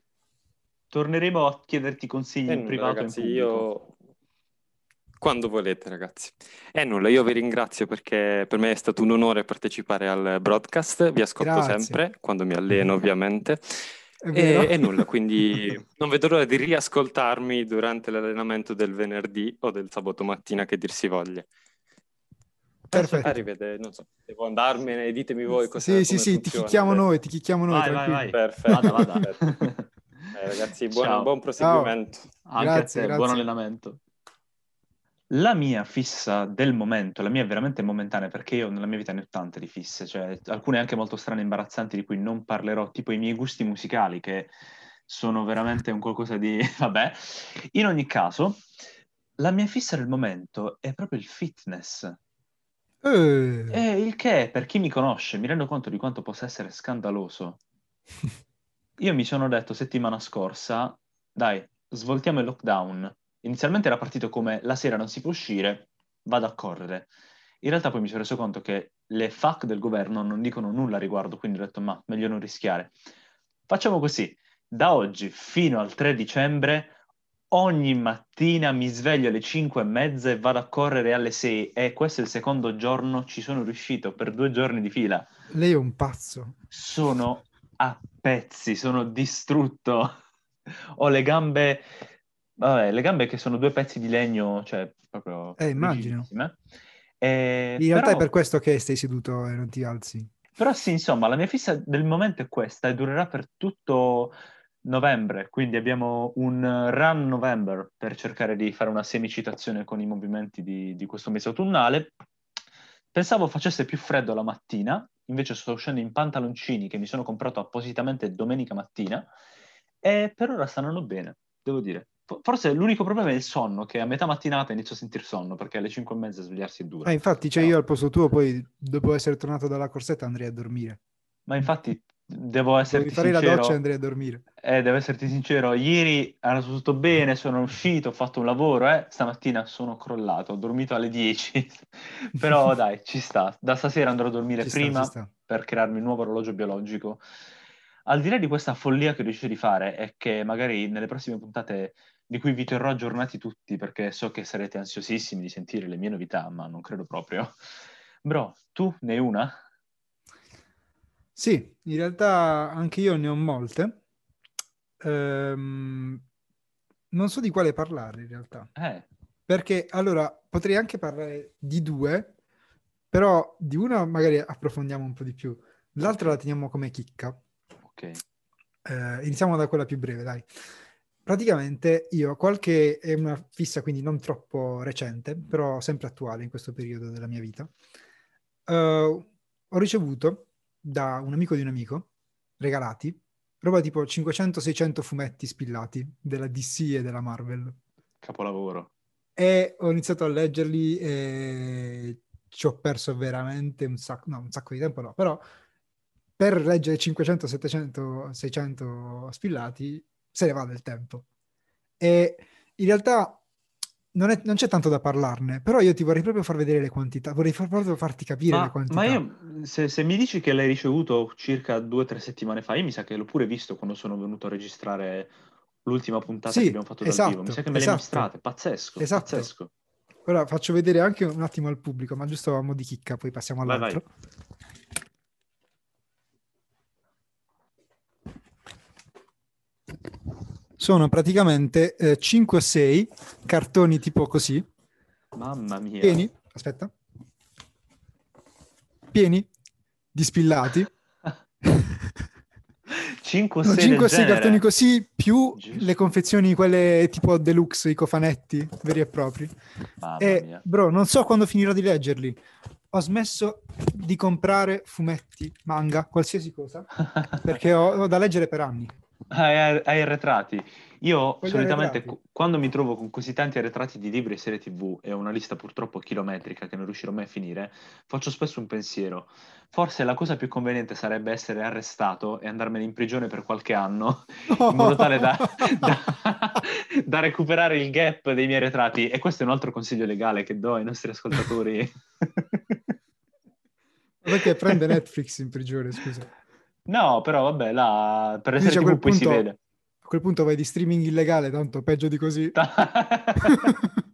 Torneremo a chiederti consigli E in privato in ragazzi, pubblico. io... Quando volete, ragazzi. E nulla, io vi ringrazio perché per me è stato un onore partecipare al broadcast, vi ascolto Grazie. sempre, quando mi alleno ovviamente. È? E, e nulla, quindi non vedo l'ora di riascoltarmi durante l'allenamento del venerdì o del sabato mattina che dir si voglia. Perfetto. Arrivederci, non so, devo andarmene, ditemi voi cosa Sì, sì, sì, ti chicchiamo noi, ti chicchiamo noi, Vai, vai, tranquillo. vai. Perfetto, Vada, vada. Eh, ragazzi, buon, Ciao. buon proseguimento. Anche Grazie, a te, grazie. buon allenamento. La mia fissa del momento, la mia è veramente momentanea perché io nella mia vita ne ho tante di fisse, cioè alcune anche molto strane e imbarazzanti di cui non parlerò, tipo i miei gusti musicali che sono veramente un qualcosa di... vabbè. In ogni caso, la mia fissa del momento è proprio il fitness. Eh, E il che, per chi mi conosce, mi rendo conto di quanto possa essere scandaloso. Io mi sono detto settimana scorsa, dai, svoltiamo il lockdown. Inizialmente era partito come la sera non si può uscire, vado a correre. In realtà poi mi sono reso conto che le FAC del governo non dicono nulla a riguardo, quindi ho detto, ma meglio non rischiare. Facciamo così, da oggi fino al 3 dicembre, ogni mattina mi sveglio alle 5 e mezza e vado a correre alle 6 e questo è il secondo giorno, ci sono riuscito per due giorni di fila. lei è un pazzo. Sono a pezzi, sono distrutto. Ho le gambe, vabbè, le gambe che sono due pezzi di legno, cioè proprio Eh, immagino. rigidissime. Eh, In realtà però, è per questo che stai seduto e non ti alzi. però sì, insomma, la mia fissa del momento è questa e durerà per tutto novembre, quindi abbiamo un run November per cercare di fare una semicitazione con i movimenti di, di questo mese autunnale. Pensavo facesse più freddo la mattina, invece sto uscendo in pantaloncini che mi sono comprato appositamente domenica mattina e per ora stanno bene, devo dire. Fo- Forse l'unico problema è il sonno, che a metà mattinata inizio a sentir sonno, perché alle 5 e mezza svegliarsi è duro. Ah, infatti, cioè io al posto tuo poi, dopo essere tornato dalla corsetta, andrei a dormire. Ma infatti devo essere fare la doccia e andrei a dormire. Eh, devo esserti sincero, ieri hanno tutto bene, sono uscito, ho fatto un lavoro, eh. stamattina sono crollato, ho dormito alle 10, però dai, ci sta. Da stasera andrò a dormire Ci prima sta, per crearmi un nuovo orologio biologico. Al di là di questa follia che riesci di fare e che magari nelle prossime puntate di cui vi terrò aggiornati tutti perché so che sarete ansiosissimi di sentire le mie novità, ma non credo proprio. Bro, tu ne hai una? Sì, in realtà anche io ne ho molte. Ehm, non so di quale parlare in realtà. Eh, Perché allora potrei anche parlare di due, però di una magari approfondiamo un po' di più. L'altra la teniamo come chicca. ok. Eh, iniziamo da quella più breve, dai. Praticamente io qualche, è una fissa quindi non troppo recente, però sempre attuale in questo periodo della mia vita. Eh, ho ricevuto da un amico di un amico, regalati, roba tipo 500-600 fumetti spillati della DC e della Marvel. Capolavoro. E ho iniziato a leggerli e ci ho perso veramente un sacco, no, un sacco di tempo no, però per leggere 500, 700, 600 spillati se ne va del tempo. E in realtà non, è- non c'è tanto da parlarne, però io ti vorrei proprio far vedere le quantità, vorrei proprio farti capire le Ma, quantità. ma io, se, se mi dici che l'hai ricevuto circa due o tre settimane fa, io mi sa che l'ho pure visto quando sono venuto a registrare l'ultima puntata Sì, che abbiamo fatto dal esatto, vivo. Mi sa che me esatto. mostrate, pazzesco, Esatto. pazzesco. Ora faccio vedere anche un attimo al pubblico, ma giusto a mo' di chicca, poi passiamo Vai, all'altro. Sono praticamente 5 o 6 cartoni tipo così, Mamma mia. pieni, aspetta, pieni di spillati. 5 o No, 6 5 o 6 cartoni così, più Giusto. le confezioni, quelle tipo deluxe, i cofanetti veri e propri. Mamma E mia. bro, non so quando finirò di leggerli. Ho smesso di comprare fumetti, manga, qualsiasi cosa, perché ho, ho da leggere per anni. Hai, hai arretrati. Io Voglio solitamente arretrati. qu- quando mi trovo con così tanti arretrati di libri e serie TV e una lista purtroppo chilometrica che non riuscirò mai a finire, faccio spesso un pensiero. Forse la cosa più conveniente sarebbe essere arrestato e andarmene in prigione per qualche anno, in modo tale da, da- da recuperare il gap dei miei arretrati. E questo è un altro consiglio legale che do ai nostri ascoltatori. Perché prende Netflix in prigione, scusa. No, però vabbè, là, per serie a TV poi si punto- vede. A quel punto vai di streaming illegale, tanto peggio di così.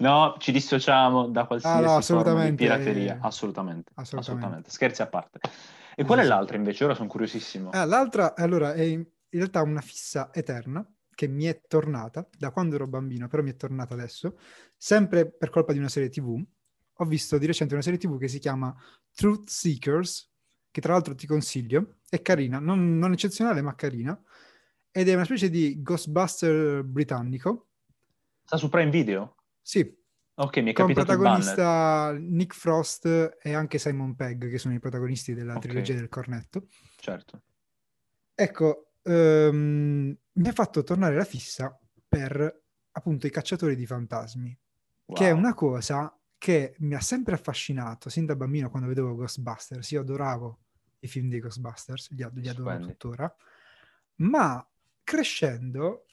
No, ci dissociamo da qualsiasi Ah, no, forma di pirateria. Assolutamente, Assolutamente. assolutamente. Scherzi a parte. E qual è l'altra invece? Ora sono curiosissimo. Ah, l'altra, allora, è in realtà una fissa eterna che mi è tornata da quando ero bambino, però mi è tornata adesso, sempre per colpa di una serie TV. Ho visto di recente una serie TV che si chiama Truth Seekers, che tra l'altro ti consiglio, è carina, non, non eccezionale ma carina, ed è una specie di Ghostbuster britannico. Sta su Prime Video? Sì, Ok, mi è con capitato il banner. protagonista Nick Frost e anche Simon Pegg, che sono i protagonisti della Ok. trilogia del cornetto. Certo. Ecco, ehm, mi ha fatto tornare la fissa per appunto i cacciatori di fantasmi, che è Wow. una cosa che mi ha sempre affascinato sin da bambino quando vedevo Ghostbusters. Io adoravo i film dei Ghostbusters, li, ad- li adoro tuttora, ma crescendo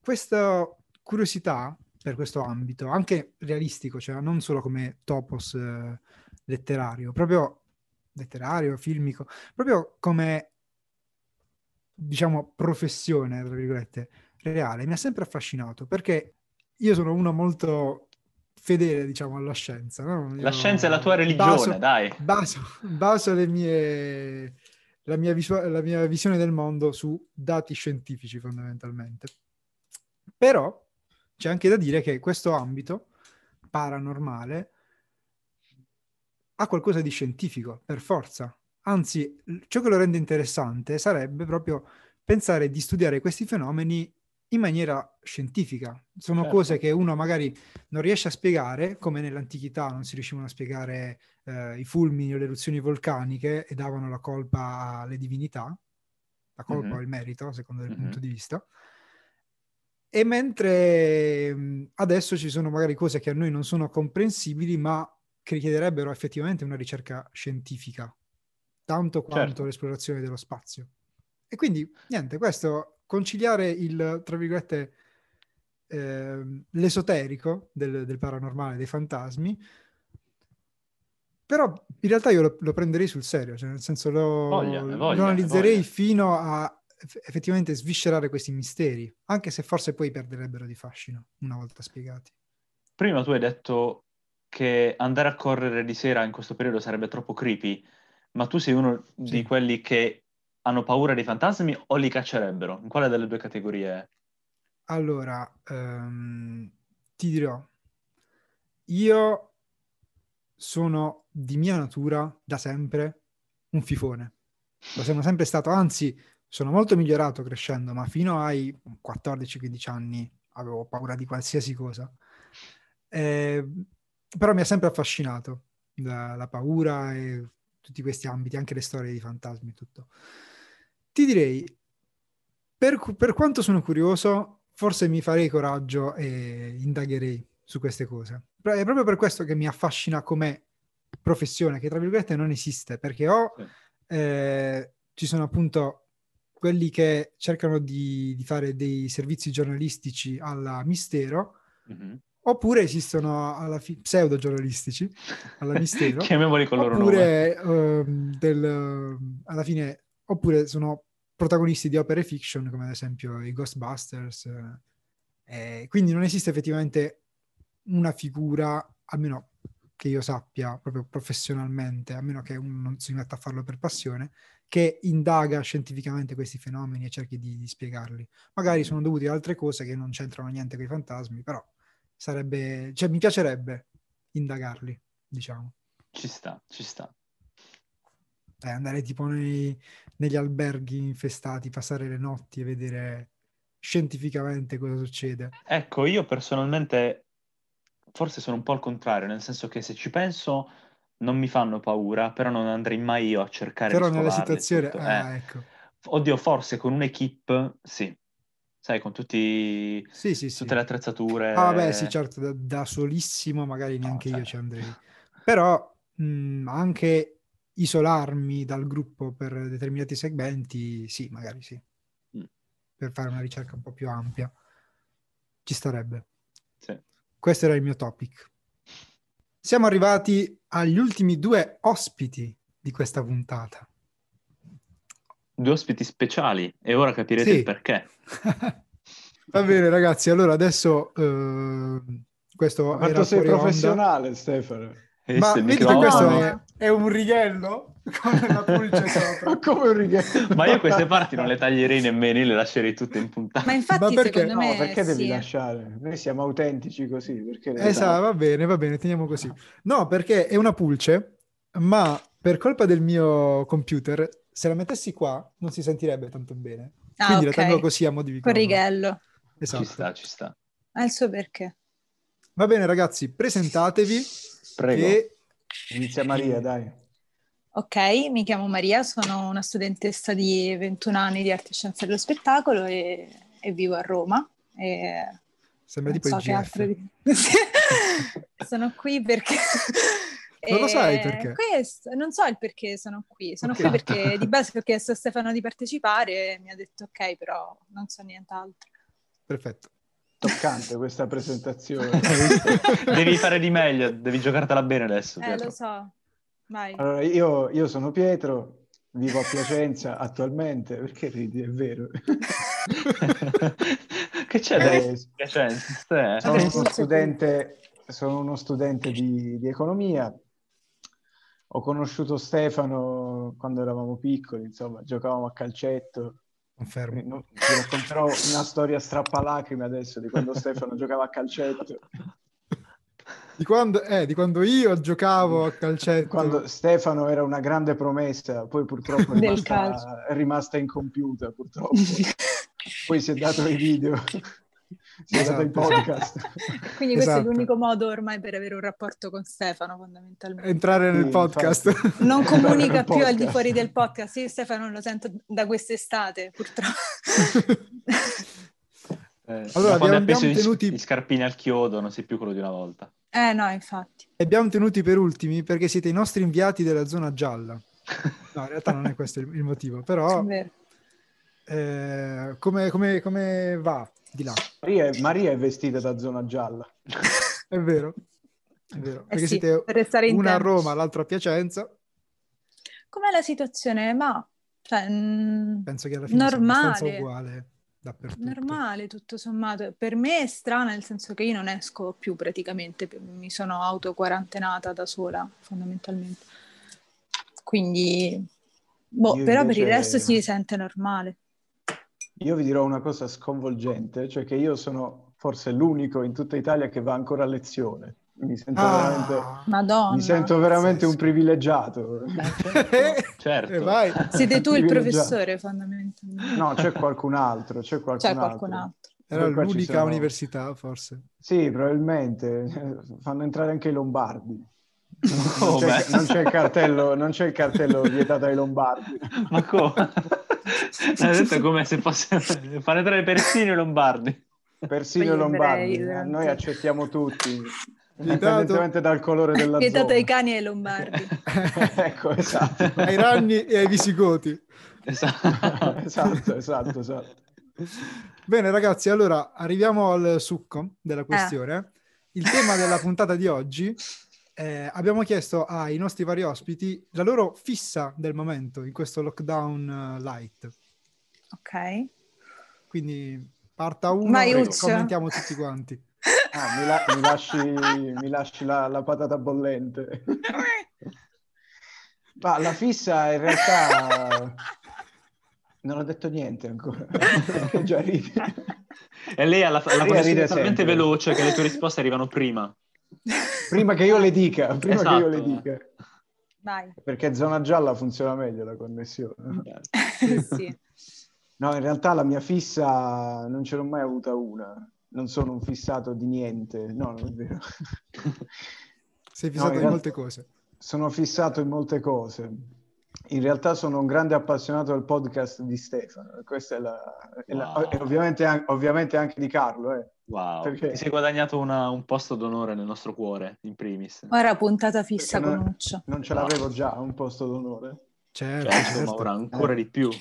questa curiosità per questo ambito, anche realistico, cioè non solo come topos eh, letterario, proprio letterario, filmico, proprio come diciamo professione, tra virgolette, reale, mi ha sempre affascinato perché io sono uno molto fedele, diciamo, alla scienza. no? La scienza è la tua religione, baso- dai. baso, baso le mie, la, mia visua- la mia visione del mondo su dati scientifici fondamentalmente. Però c'è anche da dire che questo ambito paranormale ha qualcosa di scientifico, per forza. Anzi, ciò che lo rende interessante sarebbe proprio pensare di studiare questi fenomeni in maniera scientifica. Sono Certo. cose che uno magari non riesce a spiegare, come nell'antichità non si riuscivano a spiegare eh, i fulmini o le eruzioni vulcaniche e davano la colpa alle divinità, la colpa Mhm. o il merito, seconda del Mhm. punto di vista. E mentre adesso ci sono magari cose che a noi non sono comprensibili, ma che richiederebbero effettivamente una ricerca scientifica. tanto quanto certo. l'esplorazione dello spazio. E quindi, niente, questo, conciliare il, tra virgolette, eh, l'esoterico del, del, paranormale, dei fantasmi, però in realtà io lo, lo prenderei sul serio, cioè nel senso lo, voglia, voglia, lo analizzerei voglia. fino a effettivamente sviscerare questi misteri, anche se forse poi perderebbero di fascino una volta spiegati. Prima tu hai detto che andare a correre di sera in questo periodo sarebbe troppo creepy, ma tu sei uno sì. di quelli che hanno paura dei fantasmi o li caccerebbero? In quale delle due categorie? Allora, um, ti dirò, io sono di mia natura da sempre un fifone. Lo sono sempre stato, anzi, sono molto migliorato crescendo, ma fino ai 14-15 anni avevo paura di qualsiasi cosa. Eh, però mi ha sempre affascinato la, la, paura e tutti questi ambiti, anche le storie di fantasmi e tutto. Ti direi, per, per quanto sono curioso, forse mi farei coraggio e indagherei su queste cose. È proprio per questo che mi affascina come professione, che tra virgolette non esiste, perché o eh, ci sono appunto quelli che cercano di, di fare dei servizi giornalistici alla mistero, mm-hmm. oppure esistono alla fi- pseudo giornalistici alla mistero, chiamiamoli con loro oppure uh, del, alla fine, oppure sono protagonisti di opere fiction come ad esempio i Ghostbusters. Eh, quindi non esiste effettivamente una figura, almeno che io sappia proprio professionalmente, a meno che uno non si metta a farlo per passione, che indaga scientificamente questi fenomeni e cerchi di, di spiegarli. Magari sono dovuti ad altre cose che non c'entrano niente con i fantasmi, però sarebbe, cioè mi piacerebbe indagarli, diciamo. Ci sta, ci sta. Eh, andare tipo nei, negli alberghi infestati, passare le notti e vedere scientificamente cosa succede. Ecco, io personalmente forse sono un po' al contrario, nel senso che se ci penso non mi fanno paura, però non andrei mai io a cercare però di nella situazione, ah, eh. ecco. Oddio, forse con un'equipe, sì. Sai, con tutti, sì, sì, tutte le attrezzature. Ah, beh, sì, certo, da, da solissimo magari neanche no, io ci andrei. Però mh, anche isolarmi dal gruppo per determinati segmenti, sì, magari sì. Mm. Per fare una ricerca un po' più ampia. Ci starebbe. Sì. Questo era il mio topic. Siamo arrivati agli ultimi due ospiti di questa puntata. Due ospiti speciali e ora capirete sì. il perché. Va bene ragazzi, allora adesso uh, questo Ma era sei professionale onda. Stefano. Ma vedi che questo è, è, un righello con una pulce sopra. Come un righello. Ma io queste parti non le taglierei nemmeno, io le lascerei tutte in puntata. Ma infatti Ma secondo me... No, perché devi sì. lasciare? Noi siamo autentici così. Perché esatto, va bene, va bene, teniamo così. No, perché è una pulce, ma per colpa del mio computer, se la mettessi qua non si sentirebbe tanto bene. Ah, Quindi okay. la tengo così a mo' di Con righello. Esatto. Ci sta, ci sta. Ha il suo perché. Va bene ragazzi, presentatevi Prego. E... Inizia Maria, dai. Ok, mi chiamo Maria, sono una studentessa di 21 anni di arte e scienze dello spettacolo e, e vivo a Roma. E Sembra tipo so il GF. Di... sono qui perché... Non lo sai perché? Questo, non so il perché sono qui. Sono okay. qui perché di base ho chiesto a Stefano di partecipare e mi ha detto ok, però non so nient'altro. Perfetto toccante questa presentazione. devi fare di meglio, devi giocartela bene adesso. Eh, lo so. Vai. Allora, io, io, sono Pietro, vivo a Piacenza attualmente, perché ridi, è vero. che c'è eh, da Piacenza? Sono uno studente, sono uno studente di, di economia, ho conosciuto Stefano quando eravamo piccoli, insomma, giocavamo a calcetto, Confermo. No, ti racconterò una storia strappalacrime adesso di quando Stefano giocava a calcetto. Di quando, eh, di quando, io giocavo a calcetto. Quando Stefano era una grande promessa, poi purtroppo è rimasta, è rimasta incompiuta, purtroppo. poi si è dato i video si è esatto. in podcast. Quindi questo esatto. è l'unico modo ormai per avere un rapporto con Stefano, fondamentalmente. Entrare nel sì, podcast. Infatti. Non comunica più al di fuori del podcast. Io Stefano lo sento da quest'estate, purtroppo. eh, allora, abbiamo, abbiamo tenuti... gli scarpini al chiodo, non sei più quello di una volta. Eh no, infatti. Abbiamo tenuti per ultimi perché siete i nostri inviati della zona gialla. No, in realtà non è questo il, il motivo, però eh, come, come, come, va di là? Maria è, Maria è vestita da zona gialla. è vero, è vero. Eh perché sì, siete per una a Roma, l'altra a Piacenza. Com'è la situazione? Ma cioè, penso che alla fine normale. sia uguale dappertutto. Normale, tutto sommato. Per me è strana, nel senso che io non esco più praticamente, mi sono auto-quarantenata da sola, fondamentalmente. Quindi, boh, io però invece... per il resto si sente normale. Io vi dirò una cosa sconvolgente, cioè che io sono forse l'unico in tutta Italia che va ancora a lezione. Mi sento ah, veramente, Madonna, mi sento veramente un privilegiato. certo. Eh, Siete tu il professore fondamentalmente. No, c'è qualcun altro, c'è qualcun, c'è qualcun altro. altro. Era l'unica sono... università, forse. Sì, probabilmente. Fanno entrare anche i lombardi. Non, c'è, non, c'è, il cartello, non c'è il cartello vietato ai lombardi. Ma come? Hai detto come se fosse fare entrare persino i lombardi. Persino i lombardi. Noi accettiamo tutti. Indipendentemente dal colore della Vietato zona. ai cani e ai lombardi. ecco, esatto. ai ranni e ai visigoti. Esatto, esatto, esatto, esatto. Bene ragazzi, allora arriviamo al succo della questione. Eh. Il tema della puntata di oggi, eh, abbiamo chiesto ai nostri vari ospiti la loro fissa del momento in questo lockdown uh, light. Ok. Quindi parta uno e commentiamo tutti quanti. Ah, mi, la- mi, lasci, mi lasci la, la, patata bollente. Ma la fissa in realtà non ho detto niente ancora. già ridi. E lei ha la, la connessione talmente veloce che le tue risposte arrivano prima. Prima che io le dica, prima esatto. che io le esatto. dica. Vai. Perché zona gialla funziona meglio la connessione. sì. No, in realtà la mia fissa non ce l'ho mai avuta una non sono un fissato di niente, no, non è vero. Sei fissato no, in, in molte cose. Sono fissato in molte cose. In realtà sono un grande appassionato del podcast di Stefano, questa è la... È wow. la e ovviamente, ovviamente, anche di Carlo. Eh. Wow, perché... ti sei guadagnato una, un posto d'onore nel nostro cuore, in primis. Ora puntata fissa con Uccio. Non ce l'avevo wow. già, un posto d'onore. Certo, certo, certo. ma ora ancora eh. di più.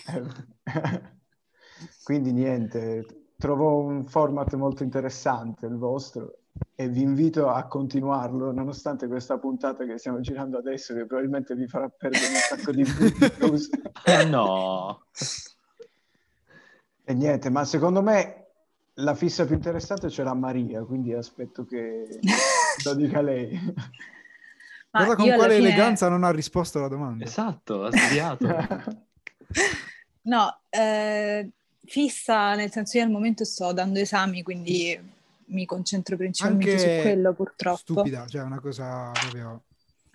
Quindi niente, trovo un format molto interessante il vostro e vi invito a continuarlo nonostante questa puntata che stiamo girando adesso che probabilmente vi farà perdere un sacco di views. eh no! E niente, ma secondo me la fissa più interessante c'era Maria, quindi aspetto che lo dica lei. Guarda con quale fine... eleganza non ha risposto alla domanda. Esatto, ha sbagliato. no, eh, fissa, nel senso io al momento sto dando esami, quindi mi concentro principalmente anche su quello purtroppo. Stupida, cioè una cosa proprio...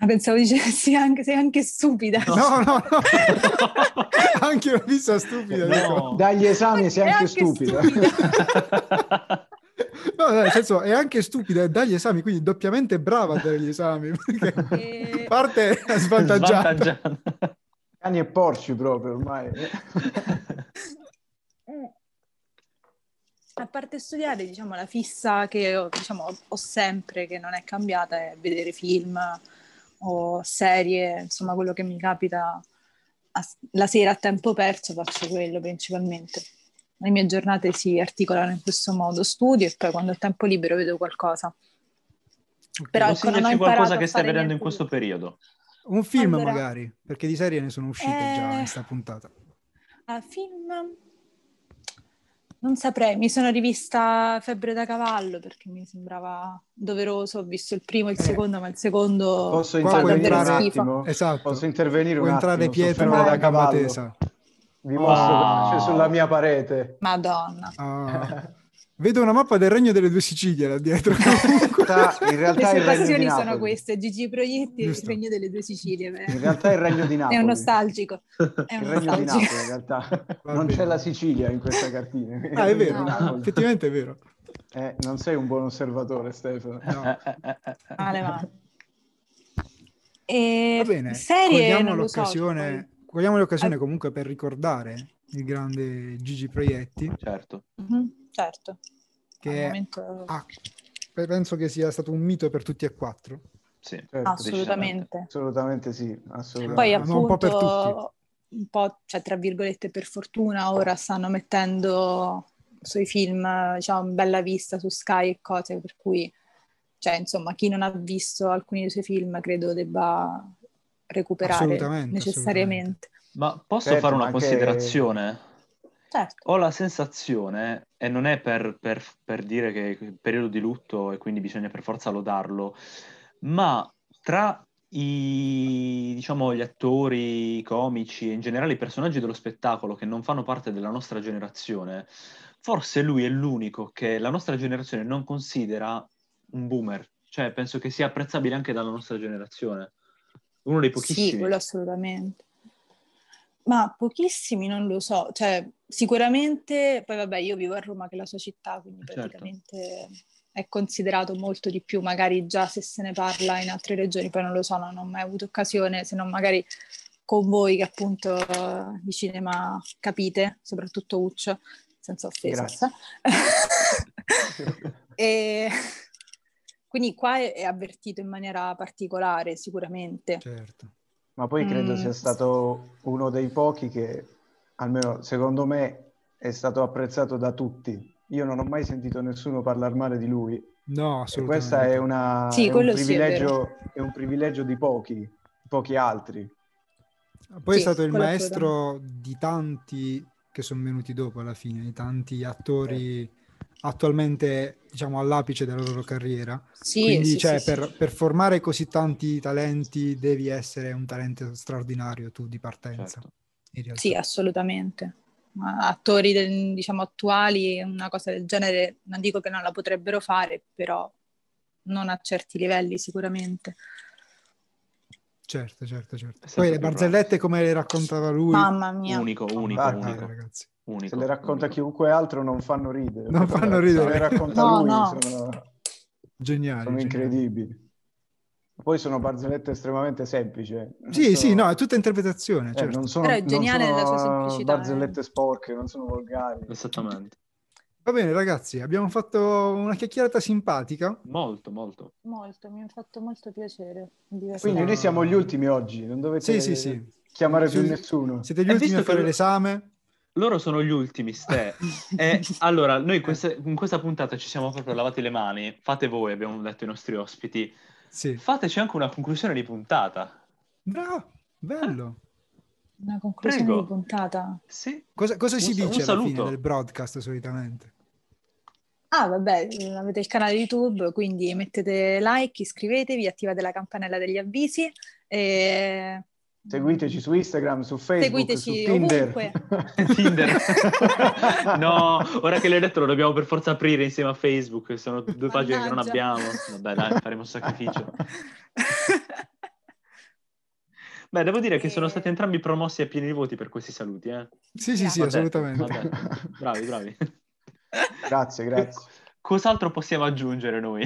Ah, pensavo dicessi anche, sei anche stupida. No, no, no. anche una fissa stupida. No. Dagli esami sei anche, anche stupida. stupida. No, nel senso è anche stupida e dagli esami, quindi doppiamente brava a dare gli esami, perché e... parte svantaggiata. svantaggiata. Cani e porci proprio ormai. A parte studiare, diciamo, la fissa che ho, diciamo, ho sempre, che non è cambiata, è vedere film o serie, insomma, quello che mi capita a, la sera a tempo perso faccio quello principalmente. Le mie giornate si articolano in questo modo, studio e poi quando ho tempo libero vedo qualcosa. Okay. Però ecco, non ho qualcosa che stai vedendo in questo periodo? Un film allora, magari, perché di serie ne sono uscite eh... già in questa puntata. A film non saprei, mi sono rivista Febbre da cavallo perché mi sembrava doveroso, ho visto il primo e il eh. secondo, ma il secondo Posso intervenire un attimo? Esatto. Posso intervenire Può un entrare attimo? Pietro da cavallo. Vi mostro oh. c'è sulla mia parete. Madonna. Oh. Vedo una mappa del Regno delle Due Sicilie là dietro. in realtà Le sue passioni sono queste, Gigi Proietti Giusto. il Regno delle Due Sicilie. Beh. In realtà è il Regno di Napoli. È un nostalgico. È un il Regno di Napoli in realtà. non c'è la Sicilia in questa cartina. Ah, è vero, no. effettivamente è vero. Eh, non sei un buon osservatore, Stefano. No. Male, male. E Va bene, serie, cogliamo l'occasione, so, cogliamo l'occasione comunque per ricordare il grande Gigi Proietti. Certo. Mm-hmm certo. Che momento... ah, penso che sia stato un mito per tutti e quattro. Sì, Certo. assolutamente. Assolutamente sì, assolutamente. Poi Ma un po' per appunto, un po', cioè, tra virgolette, per fortuna, ora stanno mettendo sui film, diciamo, bella vista su Sky e cose, per cui, cioè, insomma, chi non ha visto alcuni dei suoi film credo debba recuperare Assolutamente, necessariamente. Ma posso Certo, fare una anche- considerazione? Certo. Ho la sensazione, e non è per, per- per dire che è periodo di lutto e quindi bisogna per forza lodarlo, ma tra i, diciamo, gli attori, i comici e in generale i personaggi dello spettacolo che non fanno parte della nostra generazione, forse lui è l'unico che la nostra generazione non considera un boomer. Cioè, penso che sia apprezzabile anche dalla nostra generazione. Uno dei Sì, pochissimi. quello assolutamente. Ma pochissimi non lo so, cioè sicuramente, poi vabbè io vivo a Roma che è la sua città, quindi Certo. praticamente è considerato molto di più, magari già se se ne parla in altre regioni, poi non lo so, non ho mai avuto occasione, se non magari con voi che appunto eh, di cinema capite, soprattutto Uccio, senza offesa. Grazie. e quindi qua è, è avvertito in maniera particolare sicuramente. Certo. Ma poi credo Mm. sia stato uno dei pochi che, almeno secondo me, è stato apprezzato da tutti. Io non ho mai sentito nessuno parlare male di lui. No, assolutamente. questo è, una, Sì, è un quello sì, è privilegio, è un privilegio di pochi, pochi altri. Poi è Sì, stato il maestro di tanti che sono venuti dopo alla fine, di tanti attori attualmente, diciamo, all'apice della loro carriera. Sì, Quindi, sì, cioè, sì, sì. per, per formare così tanti talenti devi essere un talento straordinario tu di partenza. Certo. In realtà. Sì, assolutamente. Ma attori del- diciamo attuali, una cosa del genere, non dico che non la potrebbero fare, però non a certi livelli sicuramente. Certo, certo, certo. Poi le barzellette come le raccontava lui, Mamma mia. Unico, unico, Ah, unico. ragazzi. unico, Se le racconta unico. chiunque altro non fanno ridere. Non fanno Se ridere. le racconta No, lui no. sono, Geniali. sono geniali. incredibili. Poi sono barzellette estremamente semplici. eh. Sì, sono- sì, no, è tutta interpretazione, eh, certo. non sono, Però è non geniale nella sua semplicità, eh. barzellette sporche, non sono volgari. Esattamente. Va bene, ragazzi, abbiamo fatto una chiacchierata simpatica. Molto, molto. Molto, mi ha fatto molto piacere. Quindi noi siamo gli ultimi oggi, non dovete Sì, sì, sì. chiamare più Sì. nessuno. Siete gli E ultimi visto a fare che- l'esame. Loro sono gli ultimi, Ste. e allora, noi queste- in questa puntata ci siamo proprio lavati le mani. Fate voi, abbiamo detto ai nostri ospiti. Sì. Fateci anche una conclusione di puntata. Bravo, bello. Una conclusione Prego. di puntata. Sì. Cosa, cosa si Un- un dice alla fine saluto. del broadcast solitamente? Ah, vabbè, avete il canale YouTube, quindi mettete like, iscrivetevi, attivate la campanella degli avvisi e Seguiteci su Instagram, su Facebook, Seguiteci su Tinder. ovunque. Tinder. no, ora che l'hai detto lo dobbiamo per forza aprire insieme a Facebook, sono due pagine che non abbiamo. Vabbè, dai, faremo un sacrificio. Beh, devo dire che sono E- stati entrambi promossi a pieni voti per questi saluti, eh. Sì, sì, sì, Va detto, assolutamente. va detto. Bravi, bravi. grazie, grazie. Cos'altro possiamo aggiungere noi?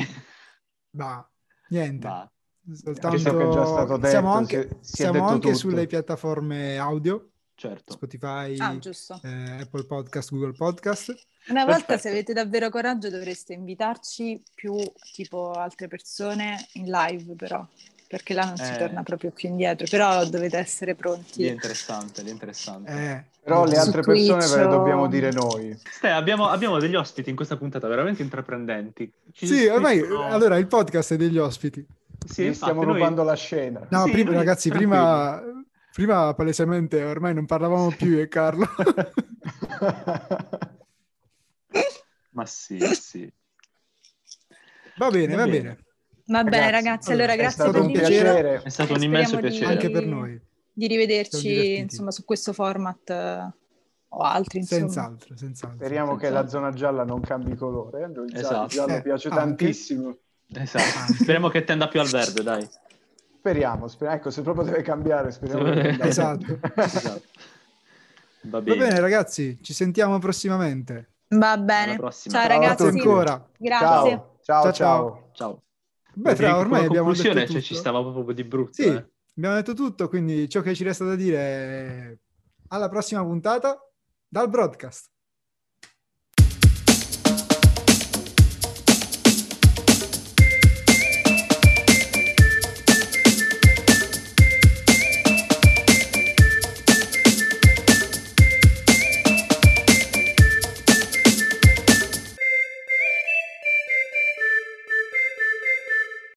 Ma niente. Va. Soltanto... Visto che è già stato detto, siamo anche, si siamo detto anche sulle piattaforme audio, Certo. Spotify, Ah, eh, Apple Podcast, Google Podcast. Una volta, Perfetto. se avete davvero coraggio, dovreste invitarci più tipo altre persone in live, però, perché là non si Eh. torna proprio più indietro. Però dovete essere Lì è pronti. interessante, lì è interessante. Eh, Però le Su altre persone ve le Twitch dobbiamo dire noi. Ste, abbiamo, abbiamo degli ospiti in questa puntata veramente intraprendenti. Ci Sì, ormai scrivono- allora il podcast è degli ospiti. Sì, infatti, stiamo noi- rubando la scena. No, Sì, prima, noi- ragazzi, prima, prima palesemente ormai non parlavamo più e Carlo. Ma sì, sì. Va bene, Va va bene. bene. Va bene, Ragazzi, ragazzi, allora è grazie stato per un piacere. È stato un immenso speriamo di- piacere. Anche per noi, Di rivederci, insomma, su questo format eh, o altri, insomma. senz'altro, senz'altro. Speriamo che la zona gialla non cambi colore. Noi il Esatto. giallo Eh, piace anche. tantissimo. Esatto. Speriamo che tenda più al verde, dai. Speriamo, sper- ecco, se proprio deve cambiare, speriamo che Esatto. Esatto. Va Va bene. bene, ragazzi, ci sentiamo prossimamente. Va bene. prossima. Ciao Ciao ragazzi. ancora. Grazie. Ciao, ciao, Ciao, ciao. Beh, fra, ormai abbiamo detto tutto. cioè, ci stava proprio di brutto. Sì, eh. abbiamo detto tutto, quindi ciò che ci resta da dire è alla prossima puntata dal broadcast.